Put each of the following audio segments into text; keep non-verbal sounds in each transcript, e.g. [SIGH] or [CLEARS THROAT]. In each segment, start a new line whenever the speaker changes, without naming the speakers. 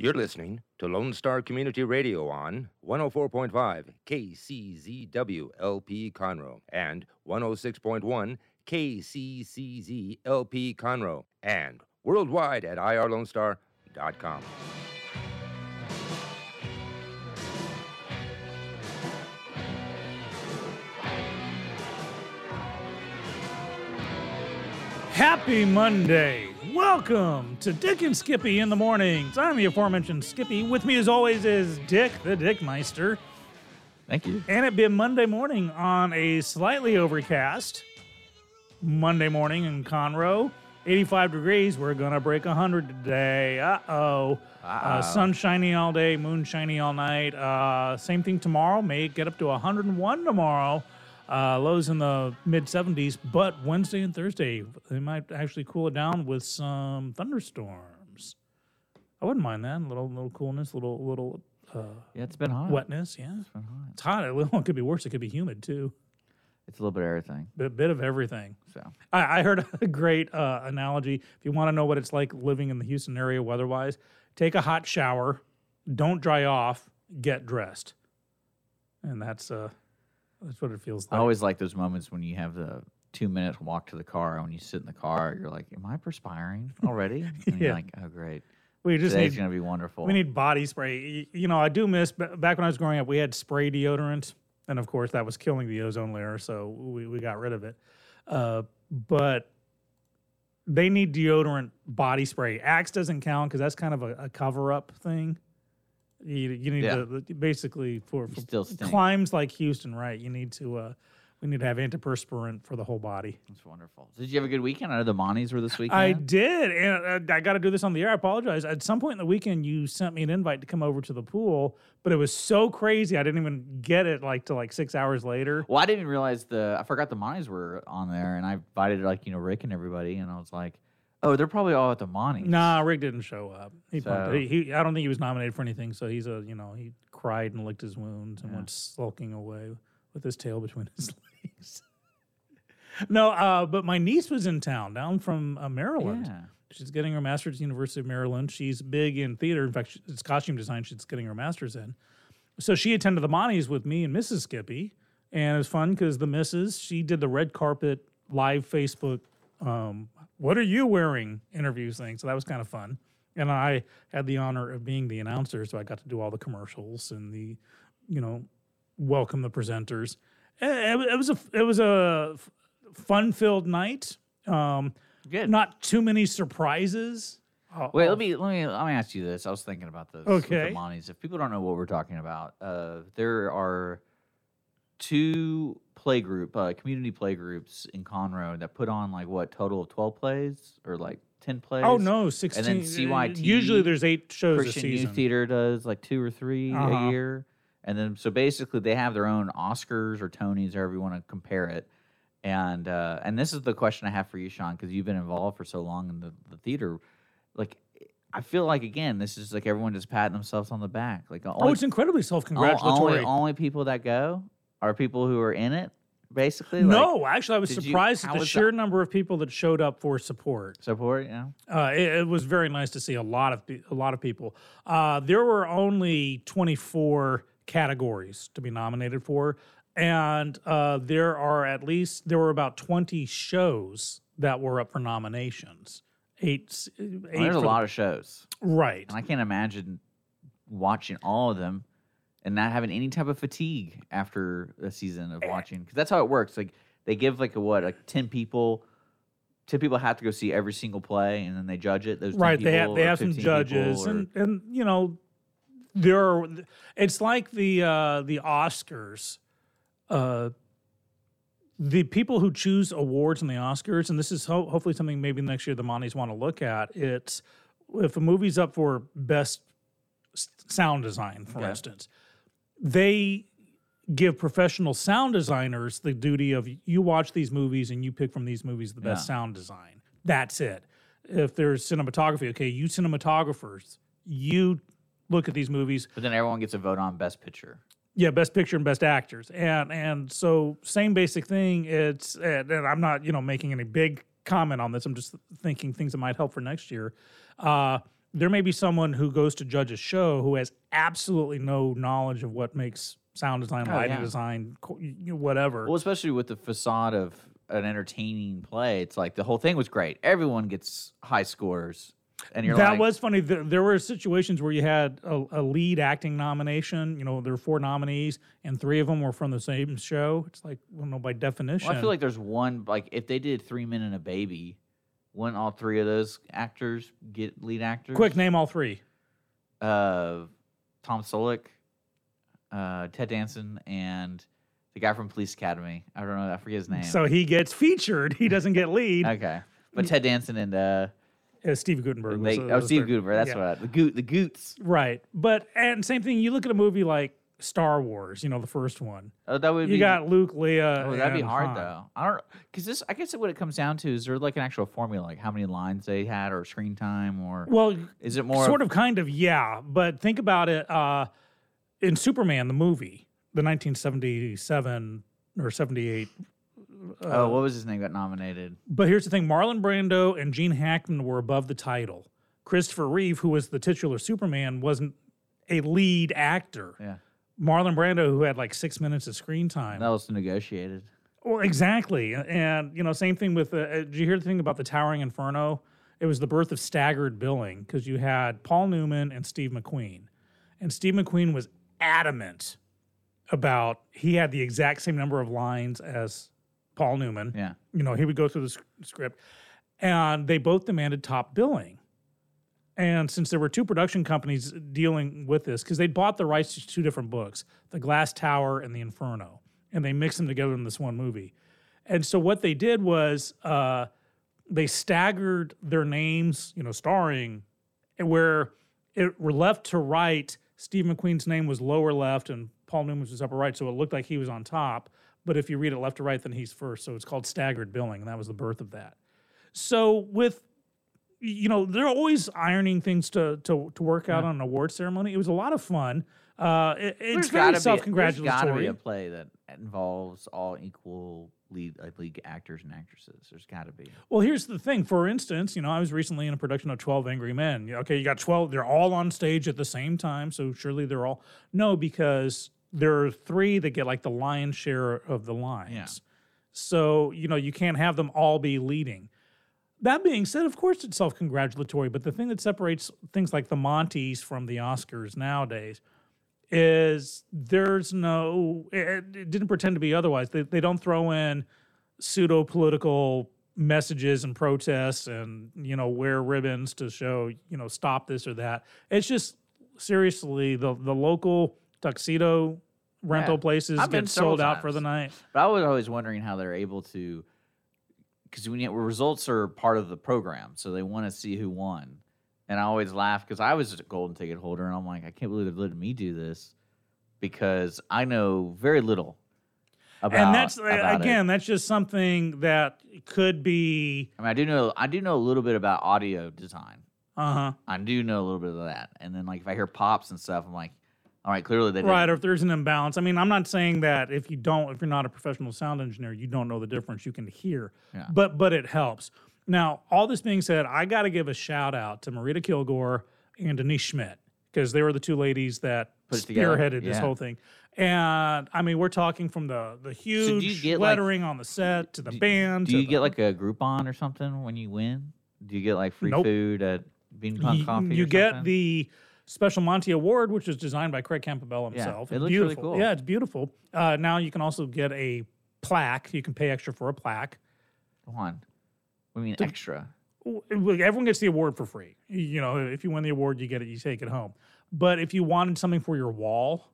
You're listening to Lone Star Community Radio on 104.5 KCZW LP Conroe and 106.1 KCCZ LP Conroe and worldwide at irlonestar.com.
Happy Monday. Welcome to Dick and Skippy in the mornings. I'm the aforementioned Skippy. With me, as always, is Dick, the Dickmeister.
Thank you.
And it be a Monday morning on a slightly overcast Monday morning in Conroe. 85 degrees. We're going to break 100 today. Uh oh. Uh, sun shiny all day, moon shiny all night. Uh, same thing tomorrow. May get up to 101 tomorrow. Uh, lows in the mid 70s, but Wednesday and Thursday, they might actually cool it down with some thunderstorms. I wouldn't mind that. A little, little coolness, little, little uh,
Yeah, it's been hot.
wetness. Yeah.
It's been hot.
It's hot. It could be worse. It could be humid too.
It's a little bit of everything.
A bit of everything.
So
I, I heard a [LAUGHS] great uh, analogy. If you want to know what it's like living in the Houston area weather-wise, take a hot shower, don't dry off, get dressed, and that's uh, that's what it feels
I
like.
always like those moments when you have the two minutes walk to the car. and When you sit in the car, you're like, "Am I perspiring already?" [LAUGHS] And
Yeah.
you're like, "Oh, great.
we just
Today's
need
gonna be wonderful."
we need body spray. You know, I do miss back when I was growing up. We had spray deodorant, and of course that was killing the ozone layer, so we we got rid of it. Uh, but they need deodorant body spray. Axe doesn't count because that's kind of a, a cover up thing. You, you need
Yeah.
to basically for, for
still
climbs like Houston, right? You need to uh, we need to have antiperspirant for the whole body.
That's wonderful. Did you have a good weekend? I know the Monties were this weekend.
I did, and uh, I got to do this on the air. I apologize. At some point in the weekend, you sent me an invite to come over to the pool, but it was so crazy I didn't even get it like till like six hours later.
well, I didn't realize the. I forgot the Monties were on there, and I invited like you know Rick and everybody, and I was like, "Oh, they're probably all at the Monties."
Nah, Rick didn't show up. He,
So-
he, he I don't think he was nominated for anything. So he's a you know he cried and licked his wounds and
Yeah.
went sulking away with his tail between his [LAUGHS] legs. no, uh, but my niece was in town down from uh, Maryland.
Yeah.
She's getting her master's at the University of Maryland. She's big in theater. In fact, she- it's costume design. She's getting her master's in. So she attended the Monties with me and Mrs. Skippy, and it was fun because the Mrs. she did the red carpet live Facebook. Um, what are you wearing? Interviews thing. So that was kind of fun. And I had the honor of being the announcer, so I got to do all the commercials and the, you know, welcome the presenters. It, it was a it was a fun filled night. Um,
Good.
not too many surprises. I'll-
Wait, let me let me let me ask you this. I was thinking about this. with
Okay.
the Monties. If people don't know what we're talking about, uh, there are two play group, uh, community play groups in Conroe that put on like what total of twelve plays or like ten plays.
Oh no, sixteen.
then
uh,
CYT
Usually there's eight shows
Christian
a
Youth
season.
Theater does like two or 3
Uh-huh.
a year, and then so basically they have their own Oscars or Tonys, however you want to compare it. And uh, and this is the question I have for you, Sean, because you've been involved for so long in the, the theater. Like, I feel like again, this is like everyone just patting themselves on the back. Like,
Oh, it's incredibly self-congratulatory.
only only people that go are people who are in it, basically. like,
no, actually, I was
did you-
surprised at the sheer
that?
number of people that showed up for support.
support. Yeah,
Uh, it, it was very nice to see a lot of a lot of people. Uh, there were only 24 categories to be nominated for, and uh, there are at least there were about 20 shows that were up for nominations. Eight, eight
Well, there's a
for the-
lot of shows,
right.
and I can't imagine watching all of them and not having any type of fatigue after a season
Eh.
of watching because that's how it works. Like they give like a what like ten people. Ten people have to go see every single play, and then they judge it. Those 10
right they have they have some judges
or-
and and you know there are it's like the uh the oscars uh the people who choose awards in the oscars and this is ho- hopefully something maybe next year the monties want to look at it's if a movie's up for best sound design for
Okay.
instance they give professional sound designers the duty of you watch these movies and you pick from these movies the best
Yeah.
sound design. That's it. If there's cinematography, okay, you cinematographers, you look at these movies.
but then everyone gets a vote on best picture.
Yeah, best picture and best actors, and and so same basic thing. It's and, and I'm not you know making any big comment on this. I'm just thinking things that might help for next year. Uh, there may be someone who goes to judge a show who has absolutely no knowledge of what makes sound design,
Oh,
lighting
yeah.
design, co- you know, whatever.
Well, especially with the facade of an entertaining play, it's like the whole thing was great. Everyone gets high scores, and you're
that
like,
was funny. There, there were situations where you had a, a lead acting nomination. You know, there were four nominees, and three of them were from the same show. It's like, well, no, by definition.
Well, I feel like there's one like if they did Three Men and a Baby, wouldn't all three of those actors get lead actors?
quick name all three.
uh, Tom Selleck, uh, Ted Danson, and the guy from Police Academy. I don't know. I forget his name.
So he gets featured. He doesn't get lead. [LAUGHS]
okay, but Ted Danson and uh,
Uh, Steve Guttenberg. was
they,
the-
oh
was
Steve Guttenberg. That's
yeah.
what I, the Goot the Goots.
Right, but and same thing. You look at a movie like Star Wars. You know, the first one.
Oh, that would
You
be.
got Luke, Leia.
Oh, that'd be hard
Han.
though. I don't because this. I guess what it comes down to is there like an actual formula, like how many lines they had or screen time, or
Well,
is it more
sort of, kind of, yeah. But think about it. Uh, in Superman, the movie, the 1977 or 78.
Oh, what was his name? Got nominated.
But here's the thing: Marlon Brando and Gene Hackman were above the title. Christopher Reeve, who was the titular Superman, wasn't a lead actor.
Yeah,
Marlon Brando, who had like six minutes of screen time.
that was negotiated.
Well, exactly, and you know, same thing with. Uh, uh, did you hear the thing about the Towering Inferno? It was the birth of staggered billing because you had Paul Newman and Steve McQueen, and Steve McQueen was adamant about he had the exact same number of lines as Paul Newman.
Yeah.
You know, he would go through the script, and they both demanded top billing. And since there were two production companies dealing with this, because they'd bought the rights to two different books, The Glass Tower and The Inferno, and they mixed them together in this one movie. And so what they did was uh, they staggered their names, you know, starring, where it were left to right, Steve McQueen's name was lower left and Paul Newman's was upper right, so it looked like he was on top. But if you read it left to right, then he's first. So it's called staggered billing, and that was the birth of that. So with you know, they're always ironing things to to to work out on an award ceremony. It was a lot of fun. Uh, it, it's very self
There's got to be
congratulatory.
a play that involves all equal lead like league actors and actresses. There's got to be.
Well, here's the thing. For instance, you know, I was recently in a production of Twelve Angry Men. Okay, you got twelve. They're all on stage at the same time, so surely they're all no, because there are three that get like the lion's share of the lines. Yeah. So you know, you can't have them all be leading. That being said, of course, it's self congratulatory. But the thing that separates things like the Monties from the Oscars nowadays is there's no. It, it didn't pretend to be otherwise. They, they don't throw in pseudo political messages and protests and you know wear ribbons to show you know stop this or that it's just seriously the the local tuxedo rental
Yeah.
places
I've been
get sold out for the night
But I was always wondering how they're able to, because when you, results are part of the program, so they want to see who won. And I always laugh because I was a golden ticket holder, and I'm like, I can't believe they're letting me do this because I know very little about.
and that's uh,
about it.
again that's just something that could be
I mean, I do know I do know a little bit about audio design.
uh-huh
I do know a little bit of that, and then like if I hear pops and stuff, I'm like, all right, clearly they
right
didn't.
or if there's an imbalance i mean i'm not saying that if you don't if you're not a professional sound engineer you don't know the difference you can hear
Yeah.
but but it helps now all this being said i got to give a shout out to marita kilgore and denise schmidt because they were the two ladies that
Put it together,
spearheaded this whole thing and i mean we're talking from the the huge
you get, like-
lettering on the set to the band
Do you
the-
get like a Groupon or something when you win? Do you get like free
Nope.
food at Bean Pond Coffee?
you get
something?
the special Monty Award, which was designed by Craig Campbell himself.
Yeah, it
It's
looks really cool.
Yeah, it's beautiful. Uh, now you can also get a plaque. You can pay extra for a plaque.
one. I mean extra.
W- w- Everyone gets the award for free. You know, if you win the award, you get it. You take it home. But if you wanted something for your wall,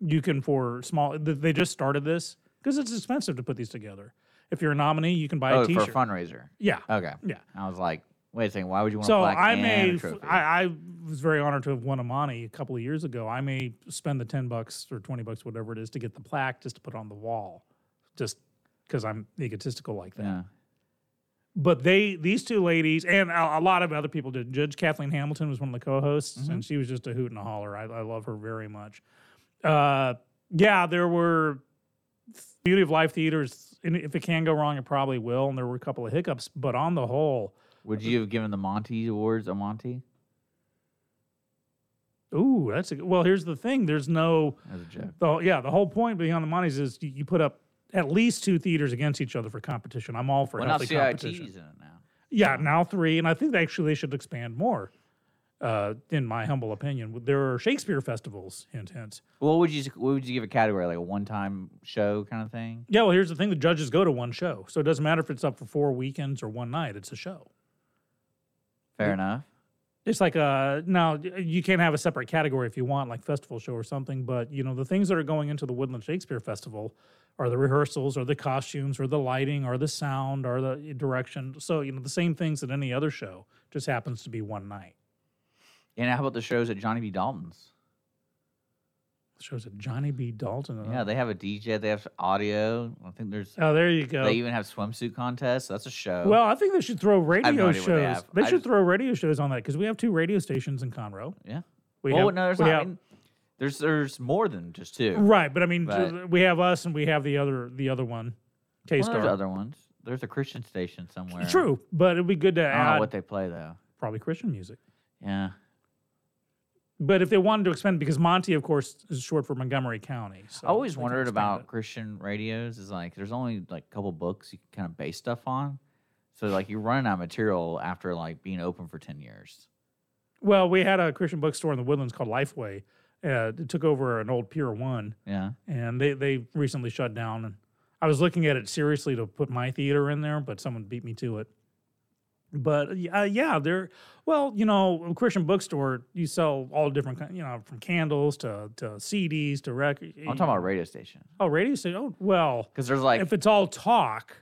you can for small. They just started this because it's expensive to put these together. If you're a nominee, you can buy
Oh,
a
for a
T-shirt.
fundraiser.
yeah,
Okay.
yeah.
I was like, wait a second, why would you want
So
a plaque
I
and
may,
a
f-
trophy?
I, I was very honored to have won a Monty a couple of years ago. I may spend the ten bucks or twenty bucks, whatever it is, to get the plaque just to put on the wall, just because I'm egotistical like that.
yeah.
But they, these two ladies, and a, a lot of other people did. Judge Kathleen Hamilton was one of the co-hosts,
Mm-hmm.
and she was just a hoot and a holler. I, I love her very much. Uh, yeah, there were Beauty of Life theaters. And if it can go wrong, it probably will. And there were a couple of hiccups, but on the whole,
Would you have given the Monty Awards a Monty?
Ooh, that's a, well. Here's the thing. There's no.
As a joke.
The, yeah, the whole point behind the Monties is you, you put up at least two theaters against each other for competition. I'm all for
Well, now
healthy
CYT's
competition.
in it now.
Yeah, now three, and I think actually they should expand more. Uh, in my humble opinion, there are Shakespeare festivals. Hint, hint.
What would you what would you give a category like a one time show kind of thing?
Yeah, well, here's the thing: the judges go to one show, so it doesn't matter if it's up for four weekends or one night. It's a show.
Fair enough.
It's like a now you can't have a separate category if you want, like festival show or something. But you know the things that are going into the Woodland Shakespeare Festival are the rehearsals, or the costumes, or the lighting, or the sound, or the direction. So you know the same things that any other show just happens to be one night.
And how about the shows at Johnny B. Dalton's?
Shows at Johnny B. Dalton.
Yeah, they have a DJ. They have audio. I think there's.
Oh, there you go.
They even have swimsuit contests. That's a show.
Well, I think they should throw radio
no
shows.
they
They. Should
just-
throw radio shows on that because we have two radio stations in Conroe.
yeah.
We
well,
have,
no, there's
we
not.
have-
I mean, there's there's more than just two.
right, but I mean,
But-
we have us and we have the other the other one, K
Well, there's other ones. There's a Christian station somewhere.
True, but it'd be good to
I don't know
add
what they play though.
probably Christian music.
Yeah.
But if they wanted to expand, because Monty, of course, is short for Montgomery County. So
I always wondered about
it.
Christian radios. Is like there's only like a couple books you can kind of base stuff on. So like you're running out of material after like being open for ten years.
Well, we had a Christian bookstore in the Woodlands called Lifeway. Uh, it took over an old Pier One,
Yeah.
and they they recently shut down. And I was looking at it seriously to put my theater in there, but someone beat me to it. But uh, yeah, they're well, you know, Christian bookstore. You sell all different, kind, you know, from candles to to CDs to record.
I'm talking about radio station
oh radio station. Oh well,
because there's like
if it's all talk,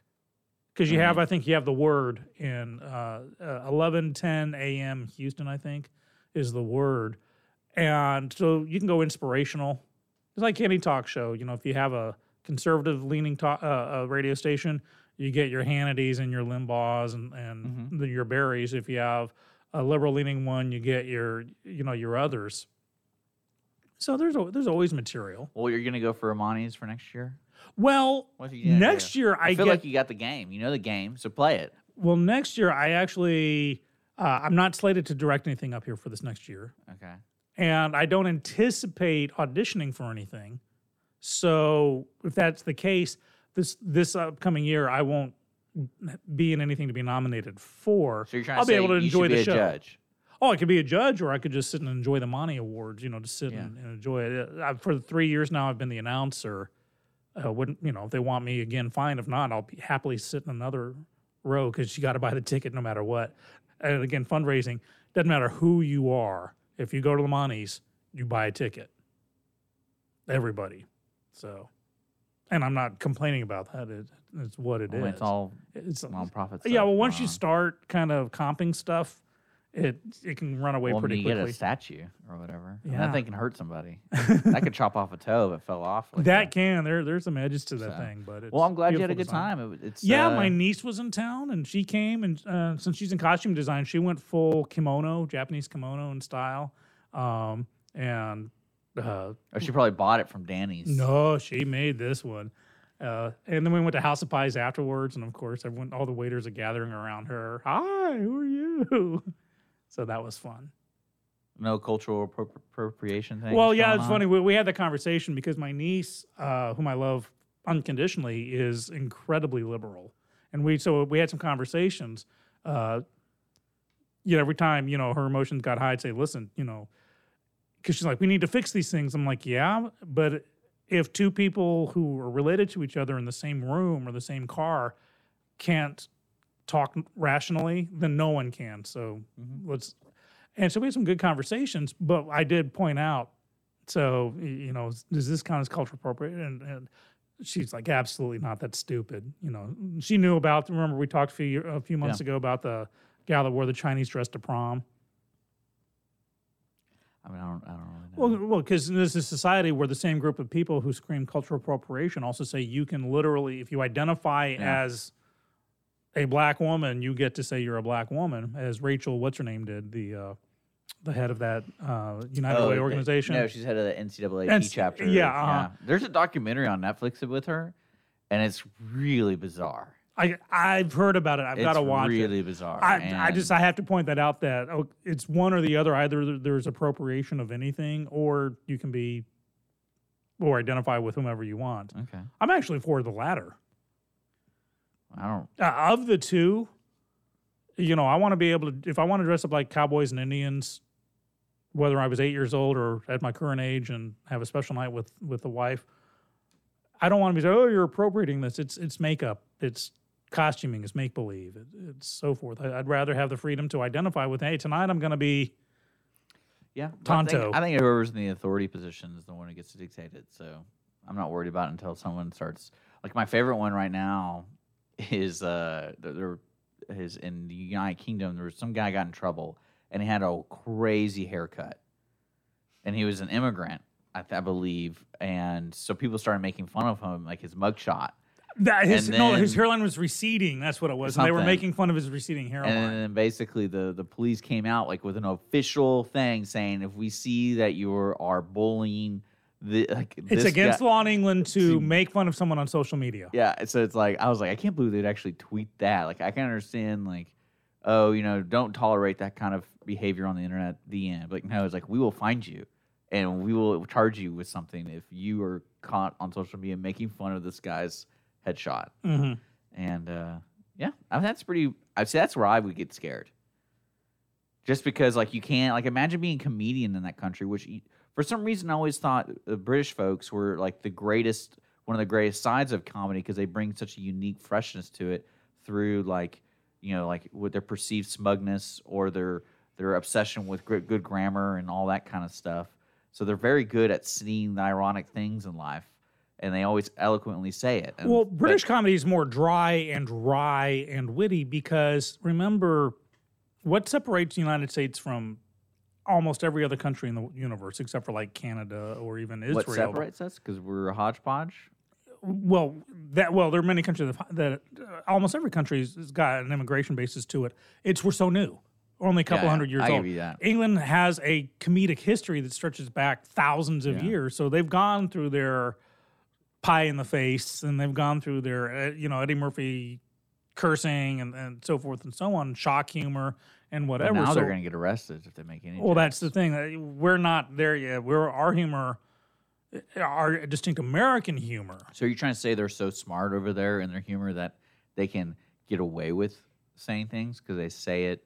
because you have,
Mhm.
I think you have the word in uh, uh, 11, 10 a.m. Houston, I think, is the word. And so you can go inspirational. It's like any talk show. You know, if you have a conservative leaning talk, uh, uh, radio station, you get your Hannitys and your Limbaughs and, and
Mm-hmm.
the, your Berries. If you have a liberal leaning one, you get your, you know, your others. So there's a, there's always material.
well, you're gonna go for Amani's for next year.
Well,
What are you gonna
next year I,
I feel
get
like you got the game. You know the game, so play it.
Well, next year I actually uh, I'm not slated to direct anything up here for this next year,
Okay.
and I don't anticipate auditioning for anything. So if that's the case, this this upcoming year I won't be in anything to be nominated for.
So you're trying
I'll
to
be
say
able to enjoy
be
the
a
show.
judge.
Oh, I could be a judge, or I could just sit and enjoy the Monty Awards. You know, just sit
Yeah.
and, and enjoy it. Uh, I, for three years now, I've been the announcer. Uh, wouldn't you know? If they want me again, fine. If not, I'll be happily sit in another row because you got to buy the ticket no matter what. And again, fundraising doesn't matter who you are. If you go to the Monty's, you buy a ticket. Everybody. So, and I'm not complaining about that. It, it's what it is.
Well, it's all
It's
nonprofit.
yeah. Well, once you start kind of comping stuff, it it can run away
well,
pretty
you get
quickly.
a statue or whatever.
Yeah.
that thing can hurt somebody. that could chop off a toe if it fell off. Like
that can there there's some edges to that
So-
thing, but it's
Well, I'm glad you had a good
design.
time. It, it's
Yeah,
uh,
my niece was in town and she came and uh, since she's in costume design, she went full kimono, Japanese kimono in style, um, and uh,
Oh, she probably bought it from Danny's.
no, she made this one. Uh, and then we went to House of Pies afterwards, and of course, everyone, all the waiters are gathering around her. Hi, who are you? [LAUGHS] So that was fun.
No cultural appro- appropriation thing.
Well, yeah, it's funny. We, we had the conversation because my niece, uh, whom I love unconditionally, is incredibly liberal, and we so we had some conversations. Uh, you know, every time you know her emotions got high, I'd say, "Listen, you know," because she's like, "We need to fix these things." I'm like, "Yeah, but if two people who are related to each other in the same room or the same car can't talk rationally, then no one can. So mm-hmm. let's." And so we had some good conversations, but I did point out so you know, does this count as cultural appropriate? And, and she's like, absolutely not. That's stupid. You know, she knew about. Remember, we talked a few a few months ago about the gal that wore the Chinese dress to prom.
I mean, I don't, I don't really know.
Well, well, because there's a society where the same group of people who scream cultural appropriation also say you can literally, if you identify
Yeah.
as a black woman, you get to say you're a black woman, as Rachel, what's her name, did the uh, the head of that uh, United
Oh,
Way organization.
No, she's head of the NCAA
NC
chapter.
yeah, uh-huh.
There's a documentary on Netflix with her, and it's really bizarre.
I I've heard about it. I've got to watch It's
really
it.
bizarre.
I, I just I have to point that out that oh, it's one or the other. Either there's appropriation of anything, or you can be or identify with whomever you want.
okay.
I'm actually for the latter.
I don't.
Uh, of the two, you know, I want to be able to if I want to dress up like cowboys and Indians, whether I was eight years old or at my current age, and have a special night with with the wife. I don't want to be oh you're appropriating this. It's it's makeup. It's costuming. is make believe. It, it's so forth. I, I'd rather have the freedom to identify with. Hey, tonight I'm going to be.
Yeah, but I think,
Tonto.
I think whoever's in the authority position is the one who gets to dictate it. So I'm not worried about it until someone starts. Like my favorite one right now is uh there- there is in the United Kingdom. There was some guy got in trouble and he had a crazy haircut, and he was an immigrant, I, th- I believe, and so people started making fun of him, like his mugshot.
That his
And
no, his hairline was receding. That's what it was. And they were making fun of his receding hairline.
And then basically the the police came out like with an official thing saying if we see that you are bullying the like
it's against
guy-
law in England to
to-
make fun of someone on social media.
Yeah, so it's like I was like I can't believe they'd actually tweet that. Like I can understand like oh, you know, don't tolerate that kind of behavior on the internet. The end. But no, it's like we will find you and we will charge you with something if you are caught on social media making fun of this guy's headshot.
hmm
And uh, yeah, I mean, that's pretty. I'd say that's where I would get scared. Just because, like, you can't, like, imagine being a comedian in that country, which for some reason I always thought the British folks were like the greatest, one of the greatest sides of comedy because they bring such a unique freshness to it through, like, you know, like with their perceived smugness or their their obsession with good, good grammar and all that kind of stuff. So they're very good at seeing the ironic things in life, and they always eloquently say it. And-
Well,
but-
British comedy is more dry and wry and witty because remember what separates the United States from almost every other country in the universe except for like Canada or even Israel.
What separates us? Because we're a hodgepodge.
well that well there are many countries that, that uh, almost every country has got an immigration basis to it it's we're so new we're only a couple
Yeah,
hundred years
I give
old
you that.
england has a comedic history that stretches back thousands of
Yeah.
years so they've gone through their pie in the face and they've gone through their uh, you know eddie murphy cursing and, and so forth and so on shock humor and
But
whatever
now
so,
they're going to get arrested if they make any.
well that's the thing uh, we're not there yet we're our humor our distinct american humor
So you're trying to say they're so smart over there in their humor that they can get away with saying things because they say it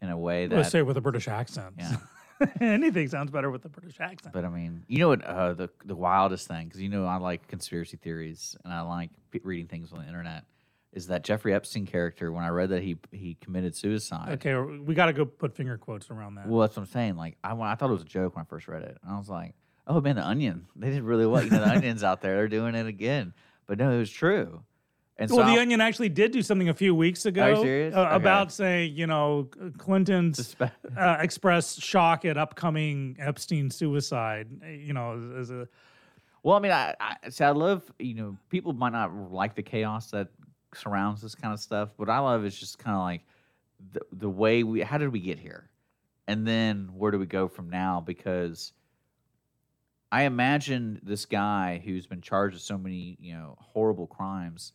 in a way that.
Let's say with a British accent.
Yeah. [LAUGHS] [LAUGHS]
Anything sounds better with a British accent.
But I mean, you know what? Uh, the the wildest thing, because you know I like conspiracy theories and I like p- reading things on the internet, is that Jeffrey Epstein character. When I read that he he committed suicide.
okay, we got to go put finger quotes around that.
Well, that's what I'm saying. Like I, I thought it was a joke when I first read it, and I was like, "Oh man, the Onion, they did really well. You know, the [LAUGHS] Onion's out there, they're doing it again." But no, it was true. And so
well, the
I'll-
Onion actually did do something a few weeks ago uh,
Okay.
about saying, you know, Clinton's [LAUGHS] uh, expressed shock at upcoming Epstein suicide. uh, You know, as a
Well, I mean, I, I see. I love you know people might not like the chaos that surrounds this kind of stuff, but I love is just kind of like the the way we. How did we get here, and then where do we go from now? Because I imagine this guy who's been charged with so many you know horrible crimes.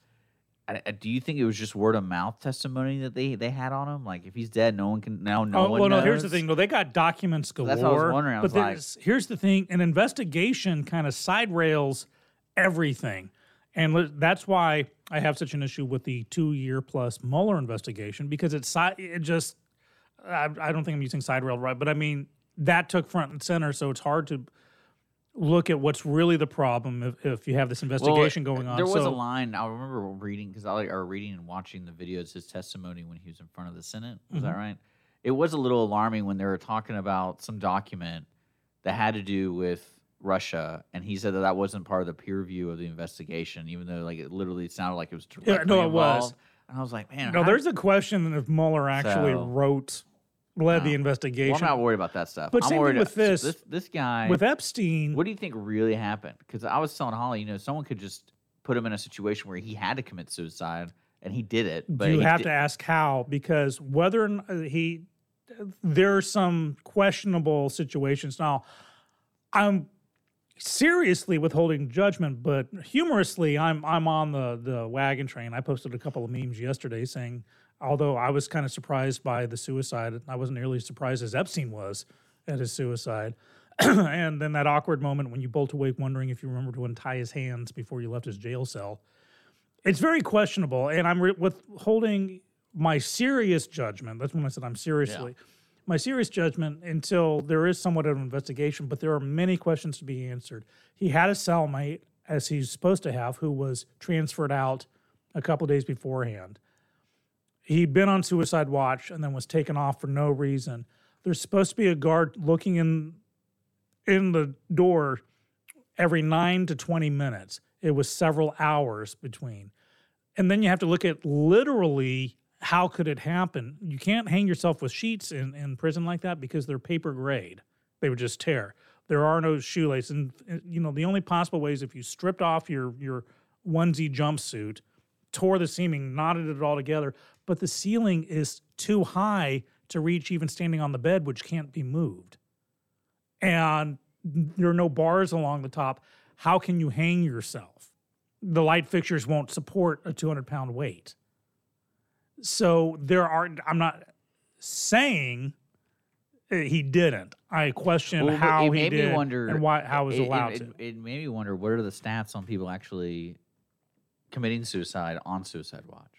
I, I- do you think it was just word of mouth testimony that they they had on him? Like if he's dead, no one can now. No
oh,
one.
well, no. Here's the thing. No, they got documents galore.
That's what I was wondering. I was
but
like-
here's the thing: an investigation kind of side rails everything, and that's why I have such an issue with the two-year plus Mueller investigation because it's it just. I, I don't think I'm using side rail right, but I mean that took front and center, so it's hard to look at what's really the problem if, if you have this
Well,
investigation going on.
There was a line I remember reading because I like or reading and watching the videos his testimony when he was in front of the Senate. Was that
Mm-hmm.
right? It was a little alarming when they were talking about some document that had to do with Russia, and he said that that wasn't part of the peer review of the investigation, even though like it literally sounded like it was directly
Yeah, no, it was.
And I was like, man,
No, there's a question if Mueller actually
So-
wrote, led the investigation.
well, I'm not worried about that stuff.
But
I'm
same
worried
with this.
this. This guy
with Epstein,
What do you think really happened? Because I was telling Holly, you know, someone could just put him in a situation where he had to commit suicide, and he did it. But
you have
di-
to ask how because whether or not uh, he there are some questionable situations now i'm seriously withholding judgment, but humorously, I'm I'm on the the wagon train. I posted a couple of memes yesterday saying, although I was kind of surprised by the suicide, I wasn't nearly as surprised as Epstein was at his suicide. [CLEARS THROAT] and then that awkward moment when you bolt awake wondering if you remember to untie his hands before you left his jail cell. It's very questionable, and I'm re- withholding my serious judgment. That's when I said I'm seriously my serious judgment until there is somewhat of an investigation, but there are many questions to be answered. He had a cellmate, as he's supposed to have, who was transferred out a couple days beforehand. He'd been on suicide watch and then was taken off for no reason. There's supposed to be a guard looking in in the door every 9 to 20 minutes. It was several hours between. And then you have to look at literally how could it happen? You can't hang yourself with sheets in, in prison like that because they're paper grade. They would just tear. There are no shoelaces. And, you know, the only possible way is if you stripped off your, your onesie jumpsuit, tore the seaming, knotted it all together, but the ceiling is too high to reach even standing on the bed, which can't be moved. And there are no bars along the top. How can you hang yourself? The light fixtures won't support a 200 pound weight. So there are, I'm not saying he didn't. I question
Well,
how
it
he
made me
did
wonder
and why how was
it,
allowed
it,
to.
It made me wonder what are the stats on people actually committing suicide on suicide watch.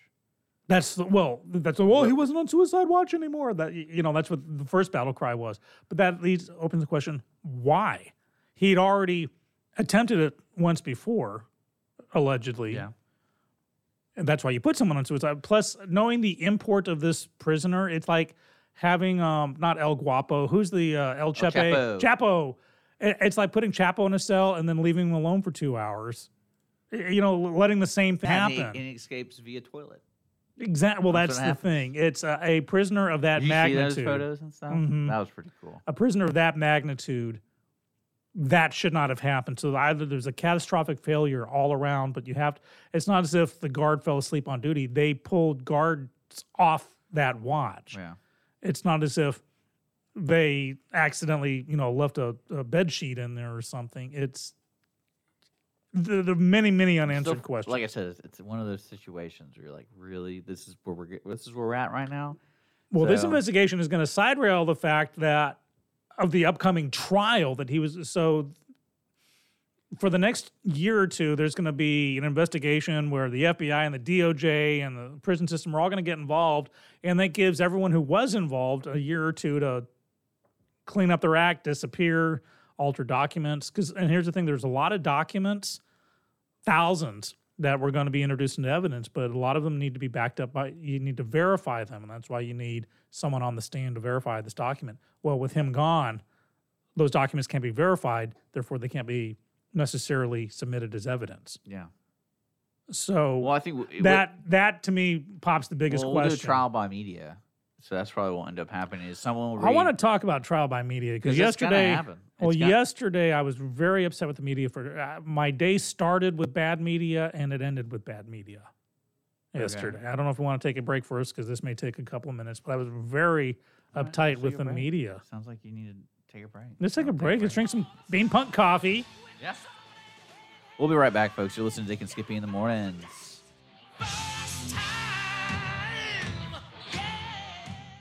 That's the, well, that's the, well, he wasn't on suicide watch anymore. That you know, that's what the first battle cry was. But that leads opens the question: Why? He'd already attempted it once before, allegedly.
Yeah.
and that's why you put someone on suicide. Plus, knowing the import of this prisoner, it's like having um not El Guapo, who's the uh, El Chepe
Chapo.
Chapo. It's like putting Chapo in a cell and then leaving him alone for two hours. You know, letting the same thing
And he,
happen.
and he escapes via toilet.
Exactly. Well,
That's
that's, the thing. It's a, a prisoner of that
you see
magnitude.
those photos and stuff?
Mhm.
That was pretty cool.
A prisoner of that magnitude, that should not have happened. So either there's a catastrophic failure all around, but you have. To, it's not as if the guard fell asleep on duty. They pulled guards off that watch.
Yeah.
It's not as if they accidentally, you know, left a, a bed sheet in there or something. It's the, the many, many unanswered
Still,
questions.
Like I said, it's, it's one of those situations where you're like, really, this is where we're this is where we're at right now.
Well, this investigation is going to side rail the fact that of the upcoming trial that he was so for the next year or two, there's going to be an investigation where the FBI and the DOJ and the prison system are all going to get involved, and that gives everyone who was involved a year or two to clean up their act, disappear, alter documents. Because and here's the thing: there's a lot of documents, thousands that were going to be introduced into evidence, but a lot of them need to be backed up by. You need to verify them, and that's why you need someone on the stand to verify this document. Well, with him gone, those documents can't be verified, therefore they can't be necessarily submitted as evidence.
Yeah.
So
Well, I think w-
that that to me pops the biggest
we'll, we'll do
question.
trial by media. So that's probably what will end up happening is someone will read.
I want to talk about trial by media because yesterday, well, yesterday I was very upset with the media for uh, my day started with bad media and it ended with bad media. Yesterday, I don't know if we want to take a break first because this may take a couple of minutes, but I was very
All right,
uptight
take
with the
break.
media.
Sounds like you need to take a break.
Let's take a
I'll
break. Let's drink some Bean Punk coffee.
Yeah. We'll be right back, folks. You're listening to Dick and Skippy in the mornings.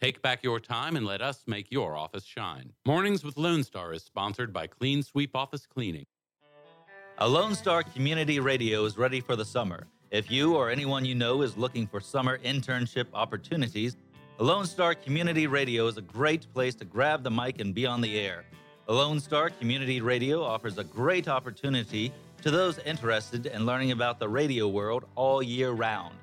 Take back your time and let us make your office shine. Mornings with Lone Star is sponsored by Clean Sweep Office Cleaning.
A Lone Star Community Radio is ready for the summer. If you or anyone you know is looking for summer internship opportunities, a Lone Star Community Radio is a great place to grab the mic and be on the air. A Lone Star Community Radio offers a great opportunity to those interested in learning about the radio world all year round.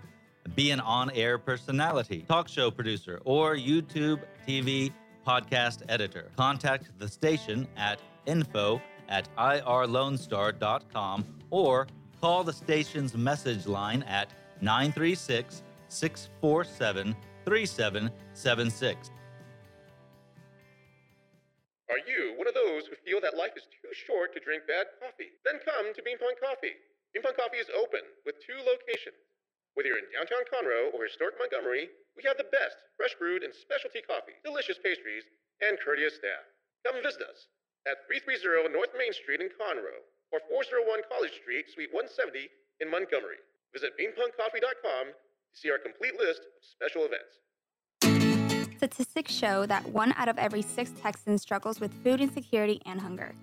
Be an on air personality, talk show producer, or YouTube, TV, podcast editor. Contact the station at info at irlonestar.com or call the station's message line at 936 647 3776.
Are you one of those who feel that life is too short to drink bad coffee? Then come to Beanpong Coffee. Beanpong Coffee is open with two locations. Whether you're in downtown Conroe or historic Montgomery, we have the best fresh brewed and specialty coffee, delicious pastries, and courteous staff. Come visit us at 330 North Main Street in Conroe or 401 College Street, Suite 170 in Montgomery. Visit beanpunkcoffee.com to see our complete list of special events.
Statistics show that one out of every six Texans struggles with food insecurity and hunger.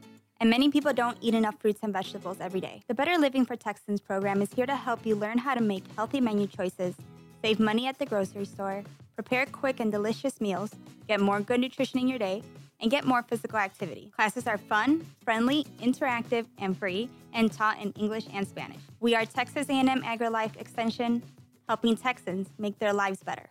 And many people don't eat enough fruits and vegetables every day. The Better Living for Texans program is here to help you learn how to make healthy menu choices, save money at the grocery store, prepare quick and delicious meals, get more good nutrition in your day, and get more physical activity. Classes are fun, friendly, interactive, and free, and taught in English and Spanish. We are Texas A&M AgriLife Extension, helping Texans make their lives better.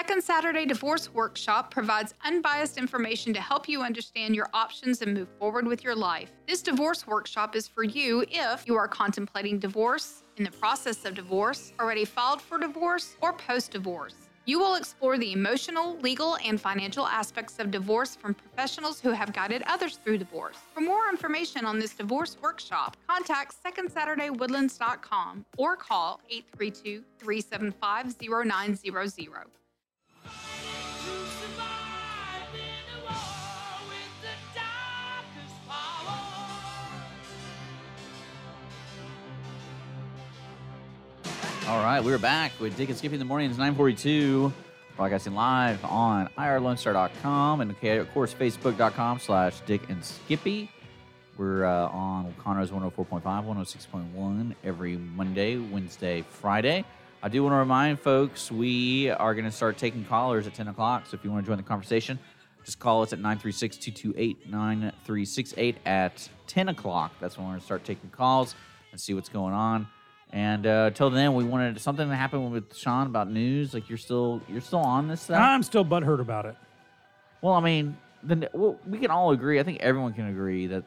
Second Saturday Divorce Workshop provides unbiased information to help you understand your options and move forward with your life. This divorce workshop is for you if you are contemplating divorce, in the process of divorce, already filed for divorce, or post divorce. You will explore the emotional, legal, and financial aspects of divorce from professionals who have guided others through divorce. For more information on this divorce workshop, contact SecondSaturdayWoodlands.com or call 832 375 0900.
All right, we're back with Dick and Skippy in the morning. It's 942. Broadcasting live on irlonestar.com and, of course, facebook.com slash Dick and Skippy. We're uh, on Conroe's 104.5, 106.1 every Monday, Wednesday, Friday. I do want to remind folks we are going to start taking callers at 10 o'clock. So if you want to join the conversation, just call us at 936 228 9368 at 10 o'clock. That's when we're going to start taking calls and see what's going on. And uh, till then, we wanted something to happen with Sean about news. Like you're still you're still on this stuff.
I'm still butthurt about it.
Well, I mean, the, well, we can all agree. I think everyone can agree that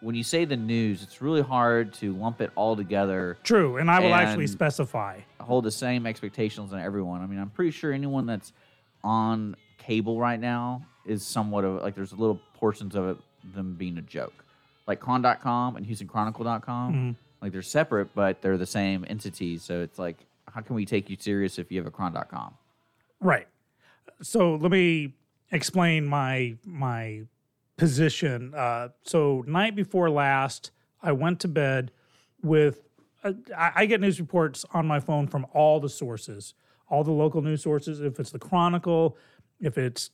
when you say the news, it's really hard to lump it all together.
True, and I will actually specify.
Hold the same expectations on everyone. I mean, I'm pretty sure anyone that's on cable right now is somewhat of like there's little portions of it them being a joke, like chron.com and HoustonChronicle.com.
Mhm.
Like they're separate, but they're the same entity. So it's like, how can we take you serious if you have a chron.com?
Right. So let me explain my my position. Uh, so night before last, I went to bed with. Uh, I, I get news reports on my phone from all the sources, all the local news sources. If it's the Chronicle, if it's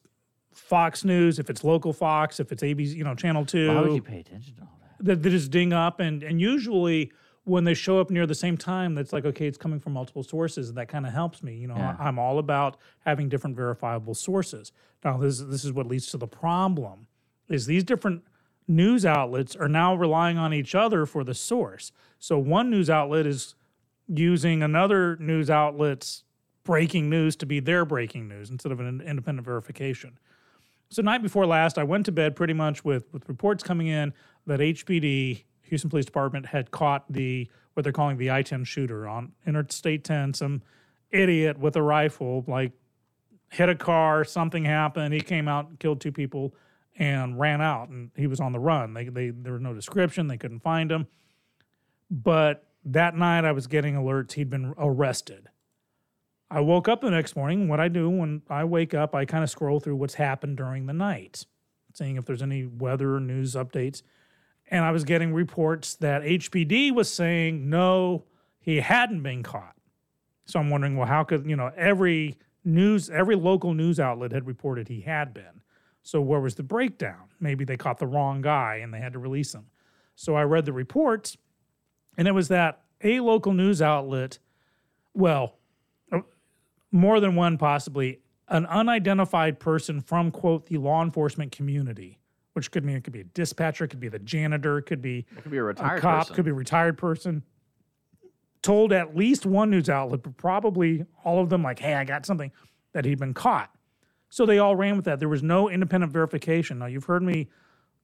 Fox News, if it's local Fox, if it's ABC, you know, Channel Two
Why would you pay attention to all that?
That, just ding up. And and usually when they show up near the same time that's like okay it's coming from multiple sources. That kind of helps me you know
Yeah.
I, am all about having different verifiable sources. Now this this is what leads to the problem is these different news outlets are now relying on each other for the source. So one news outlet is using another news outlet's breaking news to be their breaking news instead of an independent verification. So night before last, I went to bed pretty much with with reports coming in that HPD, Houston Police Department, had caught the what they're calling the I-10 shooter on Interstate 10. Some idiot with a rifle like hit a car, something happened. He came out, killed two people, and ran out, and he was on the run. They, they there was no description. They couldn't find him. But that night, I was getting alerts he'd been arrested. I woke up the next morning. What I do when I wake up, I kind of scroll through what's happened during the night, seeing if there's any weather news updates. And I was getting reports that HPD was saying no, he hadn't been caught. So I'm wondering, well, how could, you know, every news, every local news outlet had reported he had been. So where was the breakdown? Maybe they caught the wrong guy and they had to release him. So I read the reports, and it was that a local news outlet, well, uh, more than one possibly, an unidentified person from quote the law enforcement community, which could mean it could be a dispatcher, it could be the janitor, could be
It could be a retired
cop,
person.
could be a retired person, told at least one news outlet, but probably all of them, like, hey, I got something that he'd been caught. So they all ran with that. There was no independent verification. Now, you've heard me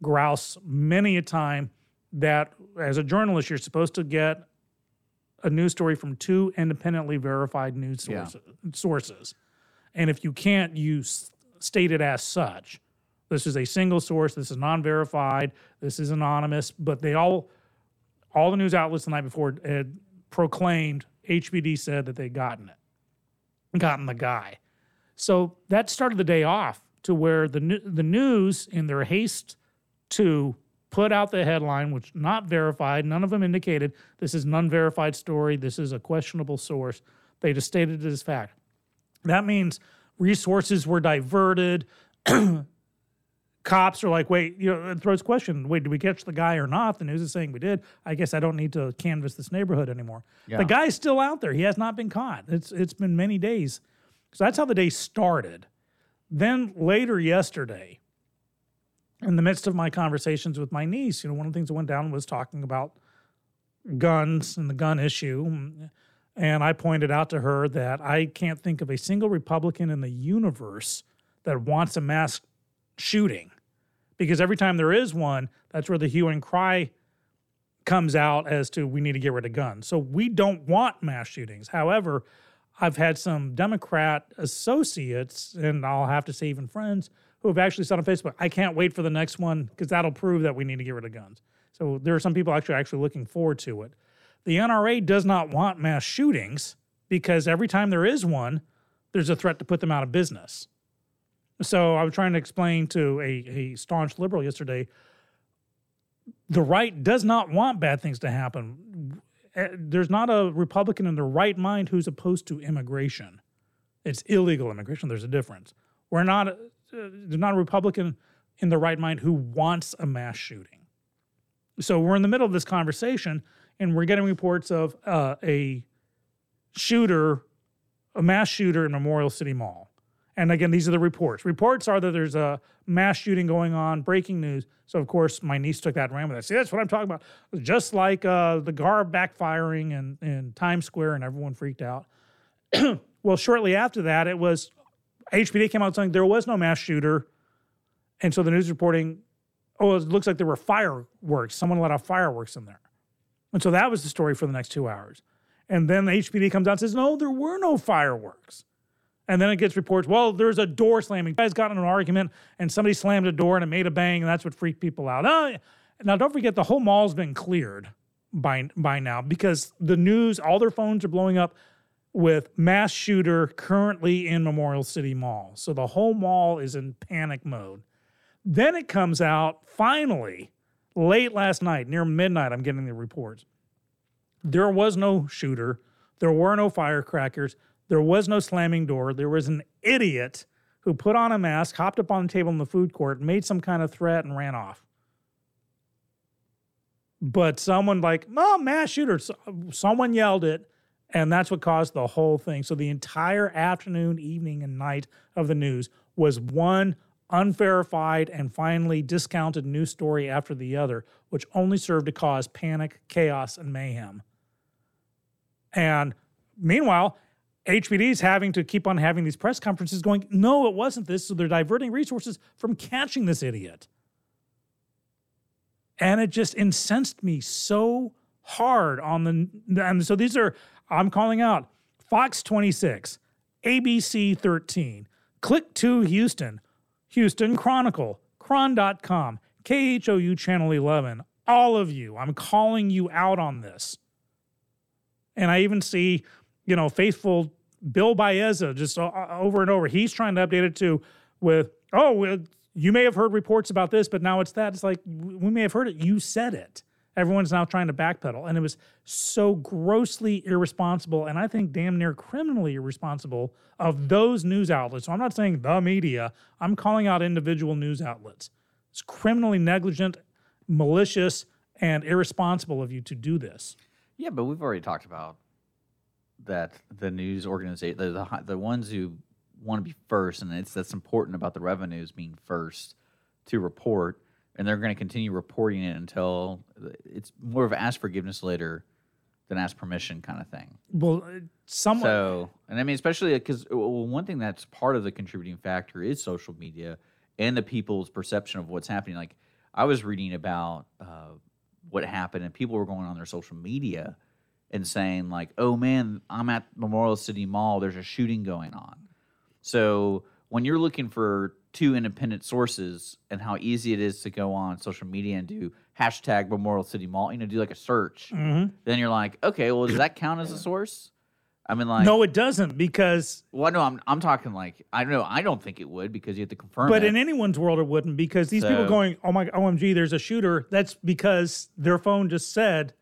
grouse many a time that as a journalist, you're supposed to get a news story from two independently verified news
Yeah.
sources. sources. And if you can't, you state it as such. This is a single source. This is non-verified. This is anonymous. But they all, all the news outlets the night before had proclaimed HPD said that they'd gotten it, gotten the guy. So that started the day off to where the the news, in their haste to put out the headline, which not verified, none of them indicated this is an unverified story, this is a questionable source. They just stated it as fact. That means resources were diverted. [CLEARS THROAT] Cops are like, wait, you know, it throws question, wait, did we catch the guy or not? The news is saying we did. I guess I don't need to canvass this neighborhood anymore.
Yeah.
The guy's still out there. He has not been caught. It's it's been many days. So that's how the day started. Then later yesterday, in the midst of my conversations with my niece, you know, one of the things that went down was talking about guns and the gun issue. And I pointed out to her that I can't think of a single Republican in the universe that wants a mass shooting. Because every time there is one, that's where the hue and cry comes out as to we need to get rid of guns. So we don't want mass shootings. However, I've had some Democrat associates, and I'll have to say even friends, who have actually said on Facebook, I can't wait for the next one because that'll prove that we need to get rid of guns. So there are some people actually actually looking forward to it. The NRA does not want mass shootings because every time there is one, there's a threat to put them out of business. So I was trying to explain to a, a staunch liberal yesterday the right does not want bad things to happen. Eh, There's not a Republican in the right mind who's opposed to immigration. It's illegal immigration. There's a difference. We're not. Uh, there's not a Republican in the right mind who wants a mass shooting. So we're in the middle of this conversation, and we're getting reports of uh, a shooter, a mass shooter in Memorial City Mall. And again, these are the reports. Reports are that there's a mass shooting going on, breaking news. So, of course, my niece took that and ran with it. See, that's what I'm talking about. Just like uh, the GAR backfiring in, in Times Square, and everyone freaked out. [CLEARS THROAT] well, shortly after that, it was HPD came out saying there was no mass shooter. And so the news reporting, oh, it looks like there were fireworks. Someone let off fireworks in there. And so that was the story for the next two hours. And then the HPD comes out and says, no, there were no fireworks. And then it gets reports, well, there's a door slamming. Guys got in an argument and somebody slammed a door and it made a bang, and that's what freaked people out. Oh, now, don't forget, the whole mall's been cleared by, by now because the news, all their phones are blowing up with mass shooter currently in Memorial City Mall. So the whole mall is in panic mode. Then it comes out finally late last night, near midnight. I'm getting the reports. There was no shooter. There were no firecrackers. There was no slamming door. There was an idiot who put on a mask, hopped up on the table in the food court, made some kind of threat, and ran off. But someone like, oh, mass shooter, someone yelled it, and that's what caused the whole thing. So the entire afternoon, evening, and night of the news was one unverified and finally discounted news story after the other, which only served to cause panic, chaos, and mayhem. And meanwhile, HPD's having to keep on having these press conferences going, no, it wasn't this. So they're diverting resources from catching this idiot. And it just incensed me so hard on the. And so these are, I'm calling out Fox 26, ABC 13, Click 2 Houston, Houston Chronicle, chron.com, KHOU Channel 11. All of you, I'm calling you out on this. And I even see, you know, faithful Bill Baeza just over and over. He's trying to update it too with, oh, you may have heard reports about this, but now it's that. It's like, we may have heard it. You said it. Everyone's now trying to backpedal. And it was so grossly irresponsible and I think damn near criminally irresponsible of those news outlets. So I'm not saying the media, I'm calling out individual news outlets. It's criminally negligent, malicious, and irresponsible of you to do this.
Yeah, but we've already talked about that the news organization, the, the the ones who want to be first, and it's that's important about the revenues being first to report, and they're going to continue reporting it until it's more of ask forgiveness later than ask permission kind of thing.
Well, uh, someone.
So, and I mean, especially uh, because uh, well, one thing that's part of the contributing factor is social media and the people's perception of what's happening. Like, I was reading about uh, what happened, and people were going on their social media and saying, like, oh man, I'm at Memorial City Mall, there's a shooting going on. So, when you're looking for two independent sources and how easy it is to go on social media and do hashtag Memorial City Mall, you know, do like a search,
Mhm.
then you're like, okay, well, does that count as a source? I mean, like,
no, it doesn't because.
well, no, I'm I'm talking like I don't know. I don't think it would because you have to confirm.
But
it.
in anyone's world, it wouldn't because these people going, oh my, OMG, there's a shooter. That's because their phone just said,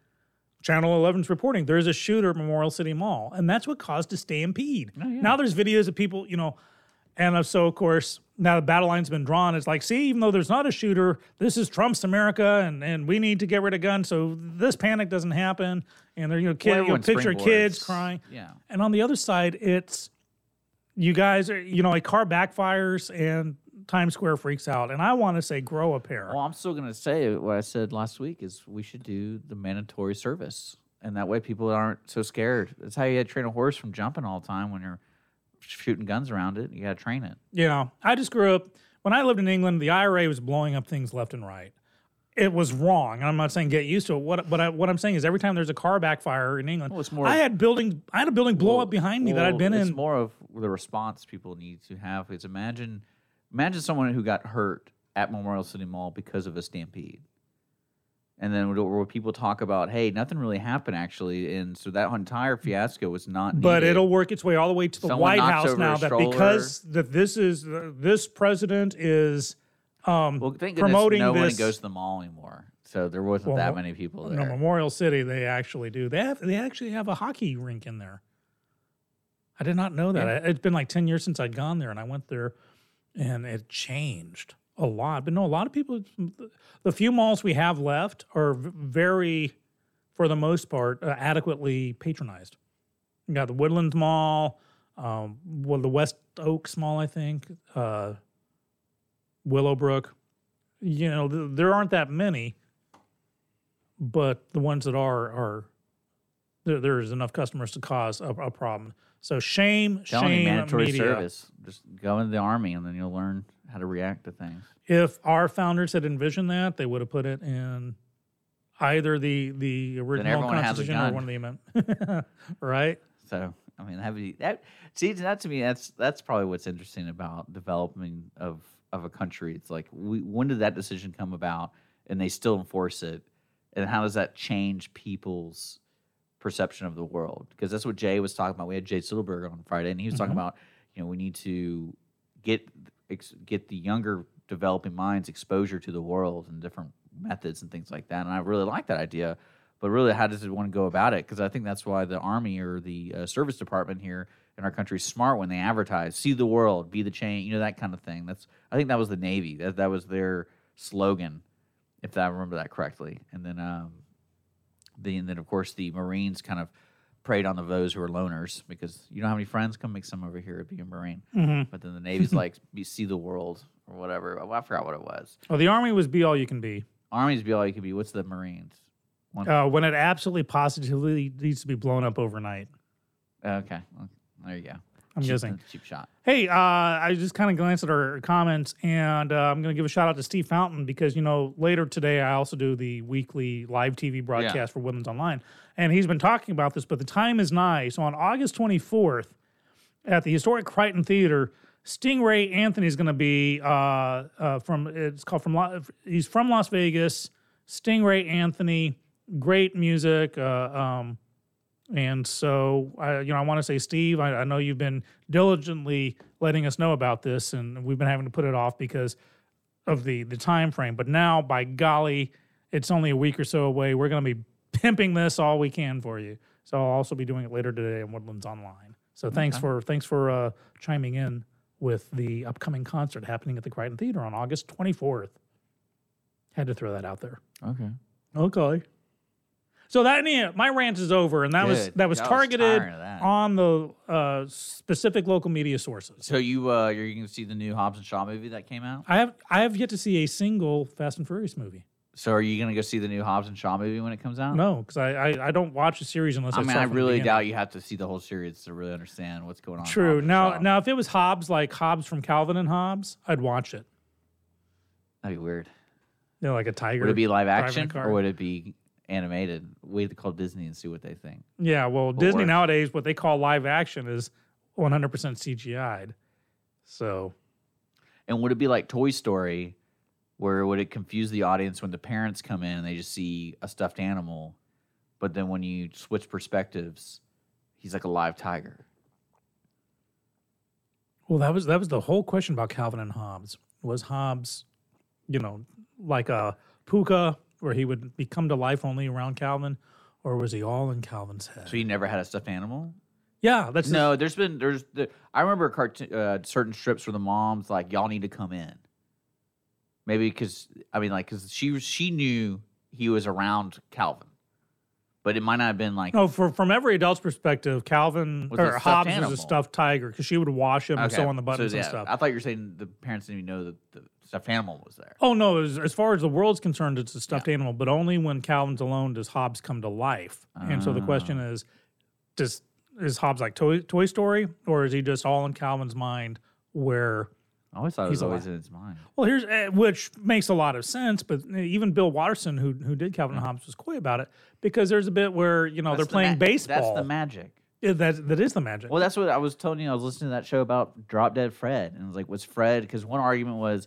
Channel 11's reporting there's a shooter at Memorial City Mall. And that's what caused a stampede.
Oh,
Now there's videos of people, you know, and so of course, now the battle line's been drawn. It's like, see, even though there's not a shooter, this is Trump's America and, and we need to get rid of guns so this panic doesn't happen. And they're, you know, kid, you know, picture kids crying.
Yeah.
And on the other side, it's you guys are, you know, a car backfires and Times Square freaks out. And I want to say, grow a pair.
Well, I'm still going to say what I said last week is we should do the mandatory service, and that way people aren't so scared. That's how you train a horse from jumping all the time when you're shooting guns around it. You got to train it.
You know, I just grew up when I lived in England. The IRA was blowing up things left and right. It was wrong. I'm not saying get used to it. What, but I, what I'm saying is, every time there's a car backfire in England,
Well, it's more
I had building. I had a building blow up behind me that I'd been
it's
in.
It's more of the response people need to have. Is imagine, imagine someone who got hurt at Memorial City Mall because of a stampede, and then where people talk about, hey, nothing really happened actually, and so that entire fiasco was not.
but
needed.
it'll work its way all the way to the
Someone
White House now. That
stroller.
because that this is uh, this president is um,
Well, thank
promoting
no one goes to the mall anymore, so there wasn't
Well,
that many people
No,
there.
Memorial City, they actually do. They have they actually have a hockey rink in there. I did not know that.
Yeah.
I- It's been like ten years since I'd gone there, and I went there, and it changed a lot. But no, a lot of people. The few malls we have left are very, for the most part, uh, adequately patronized. You got the Woodlands Mall, um, well, the West Oaks Mall, I think, uh, Willowbrook. You know, th- there aren't that many but the ones that are are there, there's enough customers to cause a, a problem. So shame, shame,
mandatory
media.
service. Just go into the army, and then you'll learn how to react to things.
If our founders had envisioned that, they would have put it in either the the original
everyone has a
constitution or one of the amendments, [LAUGHS] right?
So I mean, that would- that see that to me that's that's probably what's interesting about development of of a country. It's like we, when did that decision come about, and they still enforce it, and how does that change people's perception of the world? Because that's what Jay was talking about. We had Jay Silberg on Friday, and he was talking
Mhm.
about you know we need to get ex, get the younger developing minds exposure to the world and different methods and things like that. And I really like that idea. But really, how does it want to go about it? Because I think that's why the army or the uh, service department here in our country is smart when they advertise, see the world, be the change, you know, that kind of thing. That's I think that was the Navy. That that was their slogan, if I remember that correctly. And then, um, the and then of course the Marines kind of preyed on the those who are loners because you don't have any friends. Come make some over here. Be a Marine.
Mhm.
But then the Navy's [LAUGHS] like be, see the world or whatever. Well, I forgot what it was.
Well, the army was be all you can be.
Army's be all you can be. What's the Marines? One-
Uh, when it absolutely positively needs to be blown up overnight.
Okay, well, there you go.
I'm
cheap,
guessing.
cheap shot.
Hey, uh, I just kind of glanced at our comments, and uh, I'm going to give a shout out to Steve Fountain because you know later today I also do the weekly live TV broadcast for Woodlands Online, and he's been talking about this. But the time is nigh. So on August 24th, at the historic Crighton Theater, Stingray Anthony is going to be uh, uh, from. It's called from. La- He's from Las Vegas. Stingray Anthony, great music. Uh, um, and so, I, you know, I want to say, Steve, I, I know you've been diligently letting us know about this, and we've been having to put it off because of the the time frame. But now, by golly, it's only a week or so away. We're going to be pimping this all we can for you. So I'll also be doing it later today on Woodlands Online. So thanks
Okay.
for thanks for uh, chiming in with the upcoming concert happening at the Crighton Theater on August 24th. Had to throw that out there.
Okay.
Okay. So that my rant is over, and that was that was
was
targeted
of that.
on the uh, specific local media sources.
So you uh you're going to see the new Hobbs and Shaw movie that came out?
I have I have yet to see a single Fast and Furious movie.
So are you going to go see the new Hobbs and Shaw movie when it comes out?
No, because I, I I don't watch a series unless I,
I mean, I really doubt you have to see the whole series to really understand what's going on.
True. Now now if it was Hobbs like Hobbes from Calvin and Hobbes, I'd watch it.
that'd be weird.
You know, like a tiger.
Would it be live action or would it be animated? Wait to call Disney and see what they think.
Yeah, well, Disney nowadays what they call live action is 100% CGI'd. So
And would it be like Toy Story, where would it confuse the audience when the parents come in and they just see a stuffed animal, but then when you switch perspectives, he's like a live tiger?
Well, that was that was the whole question about Calvin and Hobbes. Was Hobbes, you know, like a pooka where he would be come to life only around Calvin, or was he all in Calvin's head?
So you never had a stuffed animal?
yeah, that's
no. There's been there's the, I remember cartoon uh, certain strips where the moms like y'all need to come in. Maybe because I mean like because she she knew he was around Calvin, but it might not have been like
No, for, from every adult's perspective, Calvin
Was
or Hobbes
animal.
was a stuffed tiger because she would wash him and sew on the buttons
so,
and stuff.
I thought you were saying the parents didn't even know that the stuffed animal was there.
Oh no! As, as far as the world's concerned, it's a stuffed animal, but only when Calvin's alone does Hobbes come to life. And so the question
Ah.
is, does is Hobbes like Toy, Toy Story, or is he just all in Calvin's mind? Where
I always thought it
he's
was always
alive?
in his mind.
Well, here's uh, which makes a lot of sense, but even Bill Watterson, who who did Calvin and Hobbes, was coy about it because there's a bit where you know
That's
they're
the
playing
ma-
baseball.
That's the magic.
Yeah, that that is the magic.
Well, that's what I was telling you. I was listening to that show about Drop Dead Fred, and it was like, was Fred? Because one argument was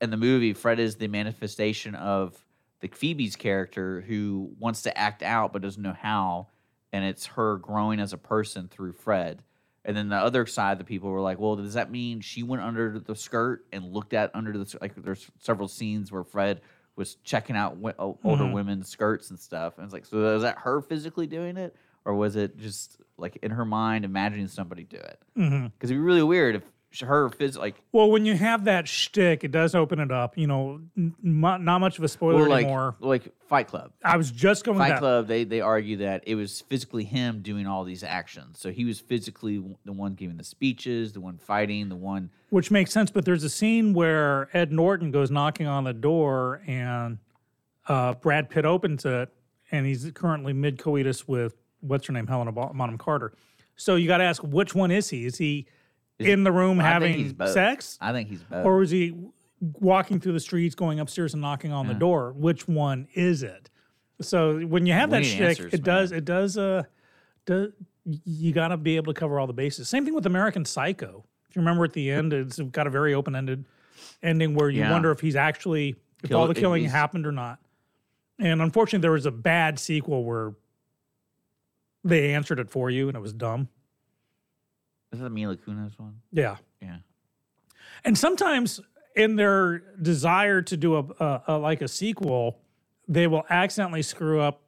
in the movie, Fred is the manifestation of the Phoebe's character who wants to act out but doesn't know how, and it's her growing as a person through Fred. And then the other side, the people were like, "Well, does that mean she went under the skirt and looked at under the like?" There's several scenes where Fred was checking out w- o- older
Mhm.
women's skirts and stuff, and it's like, so was that her physically doing it, or was it just like in her mind imagining somebody do it?
Mhm.
Because it'd be really weird if her phys- like
Well, when you have that shtick, it does open it up. You know, n- not much of a spoiler
well, like
anymore.
like Fight Club.
I was just going
to
Fight.
Club, they they argue that it was physically him doing all these actions. So he was physically the one giving the speeches, the one fighting, the one.
Which makes sense, but there's a scene where Ed Norton goes knocking on the door and uh, Brad Pitt opens it, and he's currently mid coitus with what's her name, Helena Bo- Bonham Carter. So you got to ask, which one is he? Is he
Is-
in the room having sex,
I think he's both.
or is he walking through the streets, going upstairs and knocking on the door? Which one is it? So when you have
We
that shtick, it does it does uh, do, you got to be able to cover all the bases. Same thing with American Psycho. If you remember at the end, it's got a very open ended ending where you
Yeah.
wonder if he's actually if
Kill-
all the killing happened or not. And unfortunately, there was a bad sequel where they answered it for you, and it was dumb.
Is that the Mila Kunis one?
Yeah.
Yeah.
And sometimes in their desire to do a, a, a like a sequel, they will accidentally screw up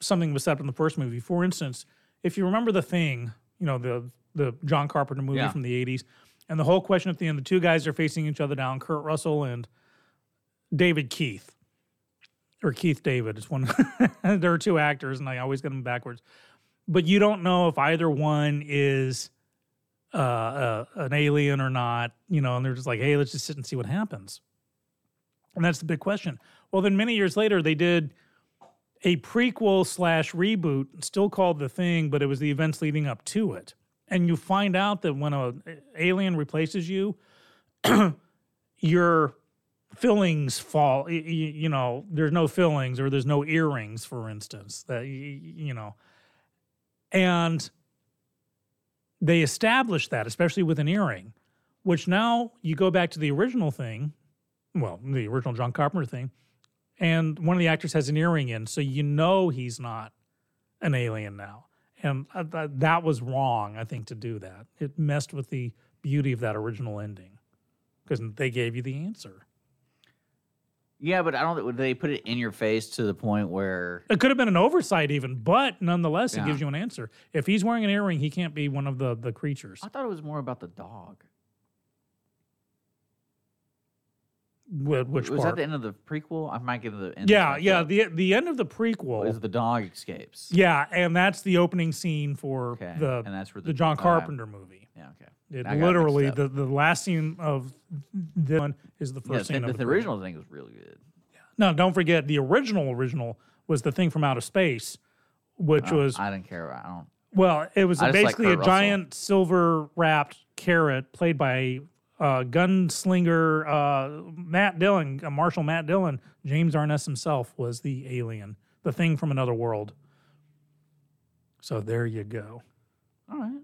something that was set up in the first movie. For instance, if you remember the thing, you know, the the John Carpenter movie
Yeah.
from the 80s, and the whole question at the end, the two guys are facing each other down, Kurt Russell and David Keith. Or Keith David. It's one [LAUGHS] there are two actors, and I always get them backwards. But you don't know if either one is uh, uh, an alien or not, you know, and they're just like, hey, let's just sit and see what happens. And that's the big question. Well, then many years later, they did a prequel slash reboot, still called The Thing, but it was the events leading up to it. And you find out that when a alien replaces you, [CLEARS THROAT] your fillings fall. y- y- You know, there's no fillings or there's no earrings, for instance. That y- y- you know, and they established that, especially with an earring, which now you go back to the original thing, well, the original John Carpenter thing, and one of the actors has an earring in, so you know he's not an alien now. And uh, th- that was wrong, I think, to do that. It messed with the beauty of that original ending because they gave you the answer.
Yeah, but I don't think they put it in your face to the point where
It could have been an oversight, even, but nonetheless,
Yeah.
it gives you an answer. If he's wearing an earring, he can't be one of the the creatures.
I thought it was more about the dog.
Wh- Which
was
part?
that the end of the prequel? I might get to the end.
yeah, yeah. The the end of the prequel
Is the dog escapes?
Yeah, and that's the opening scene for
Okay,
the
and that's where
the,
the-
John
all right.
Carpenter movie.
Yeah, okay.
It
I got
literally
mixed
the,
up.
the last scene of the one is the first
the,
scene
the,
of
the
the
original thing was really good.
No, don't forget the original original was the thing from outer space, which
Uh,
was
I didn't care. I don't.
well, it was
I just like
basically a
Kurt Russell.
giant silver wrapped carrot played by uh, gunslinger uh, Matt Dillon, uh, Marshal Matt Dillon. James Arness himself was the alien, the thing from another world. So there you go.
All right.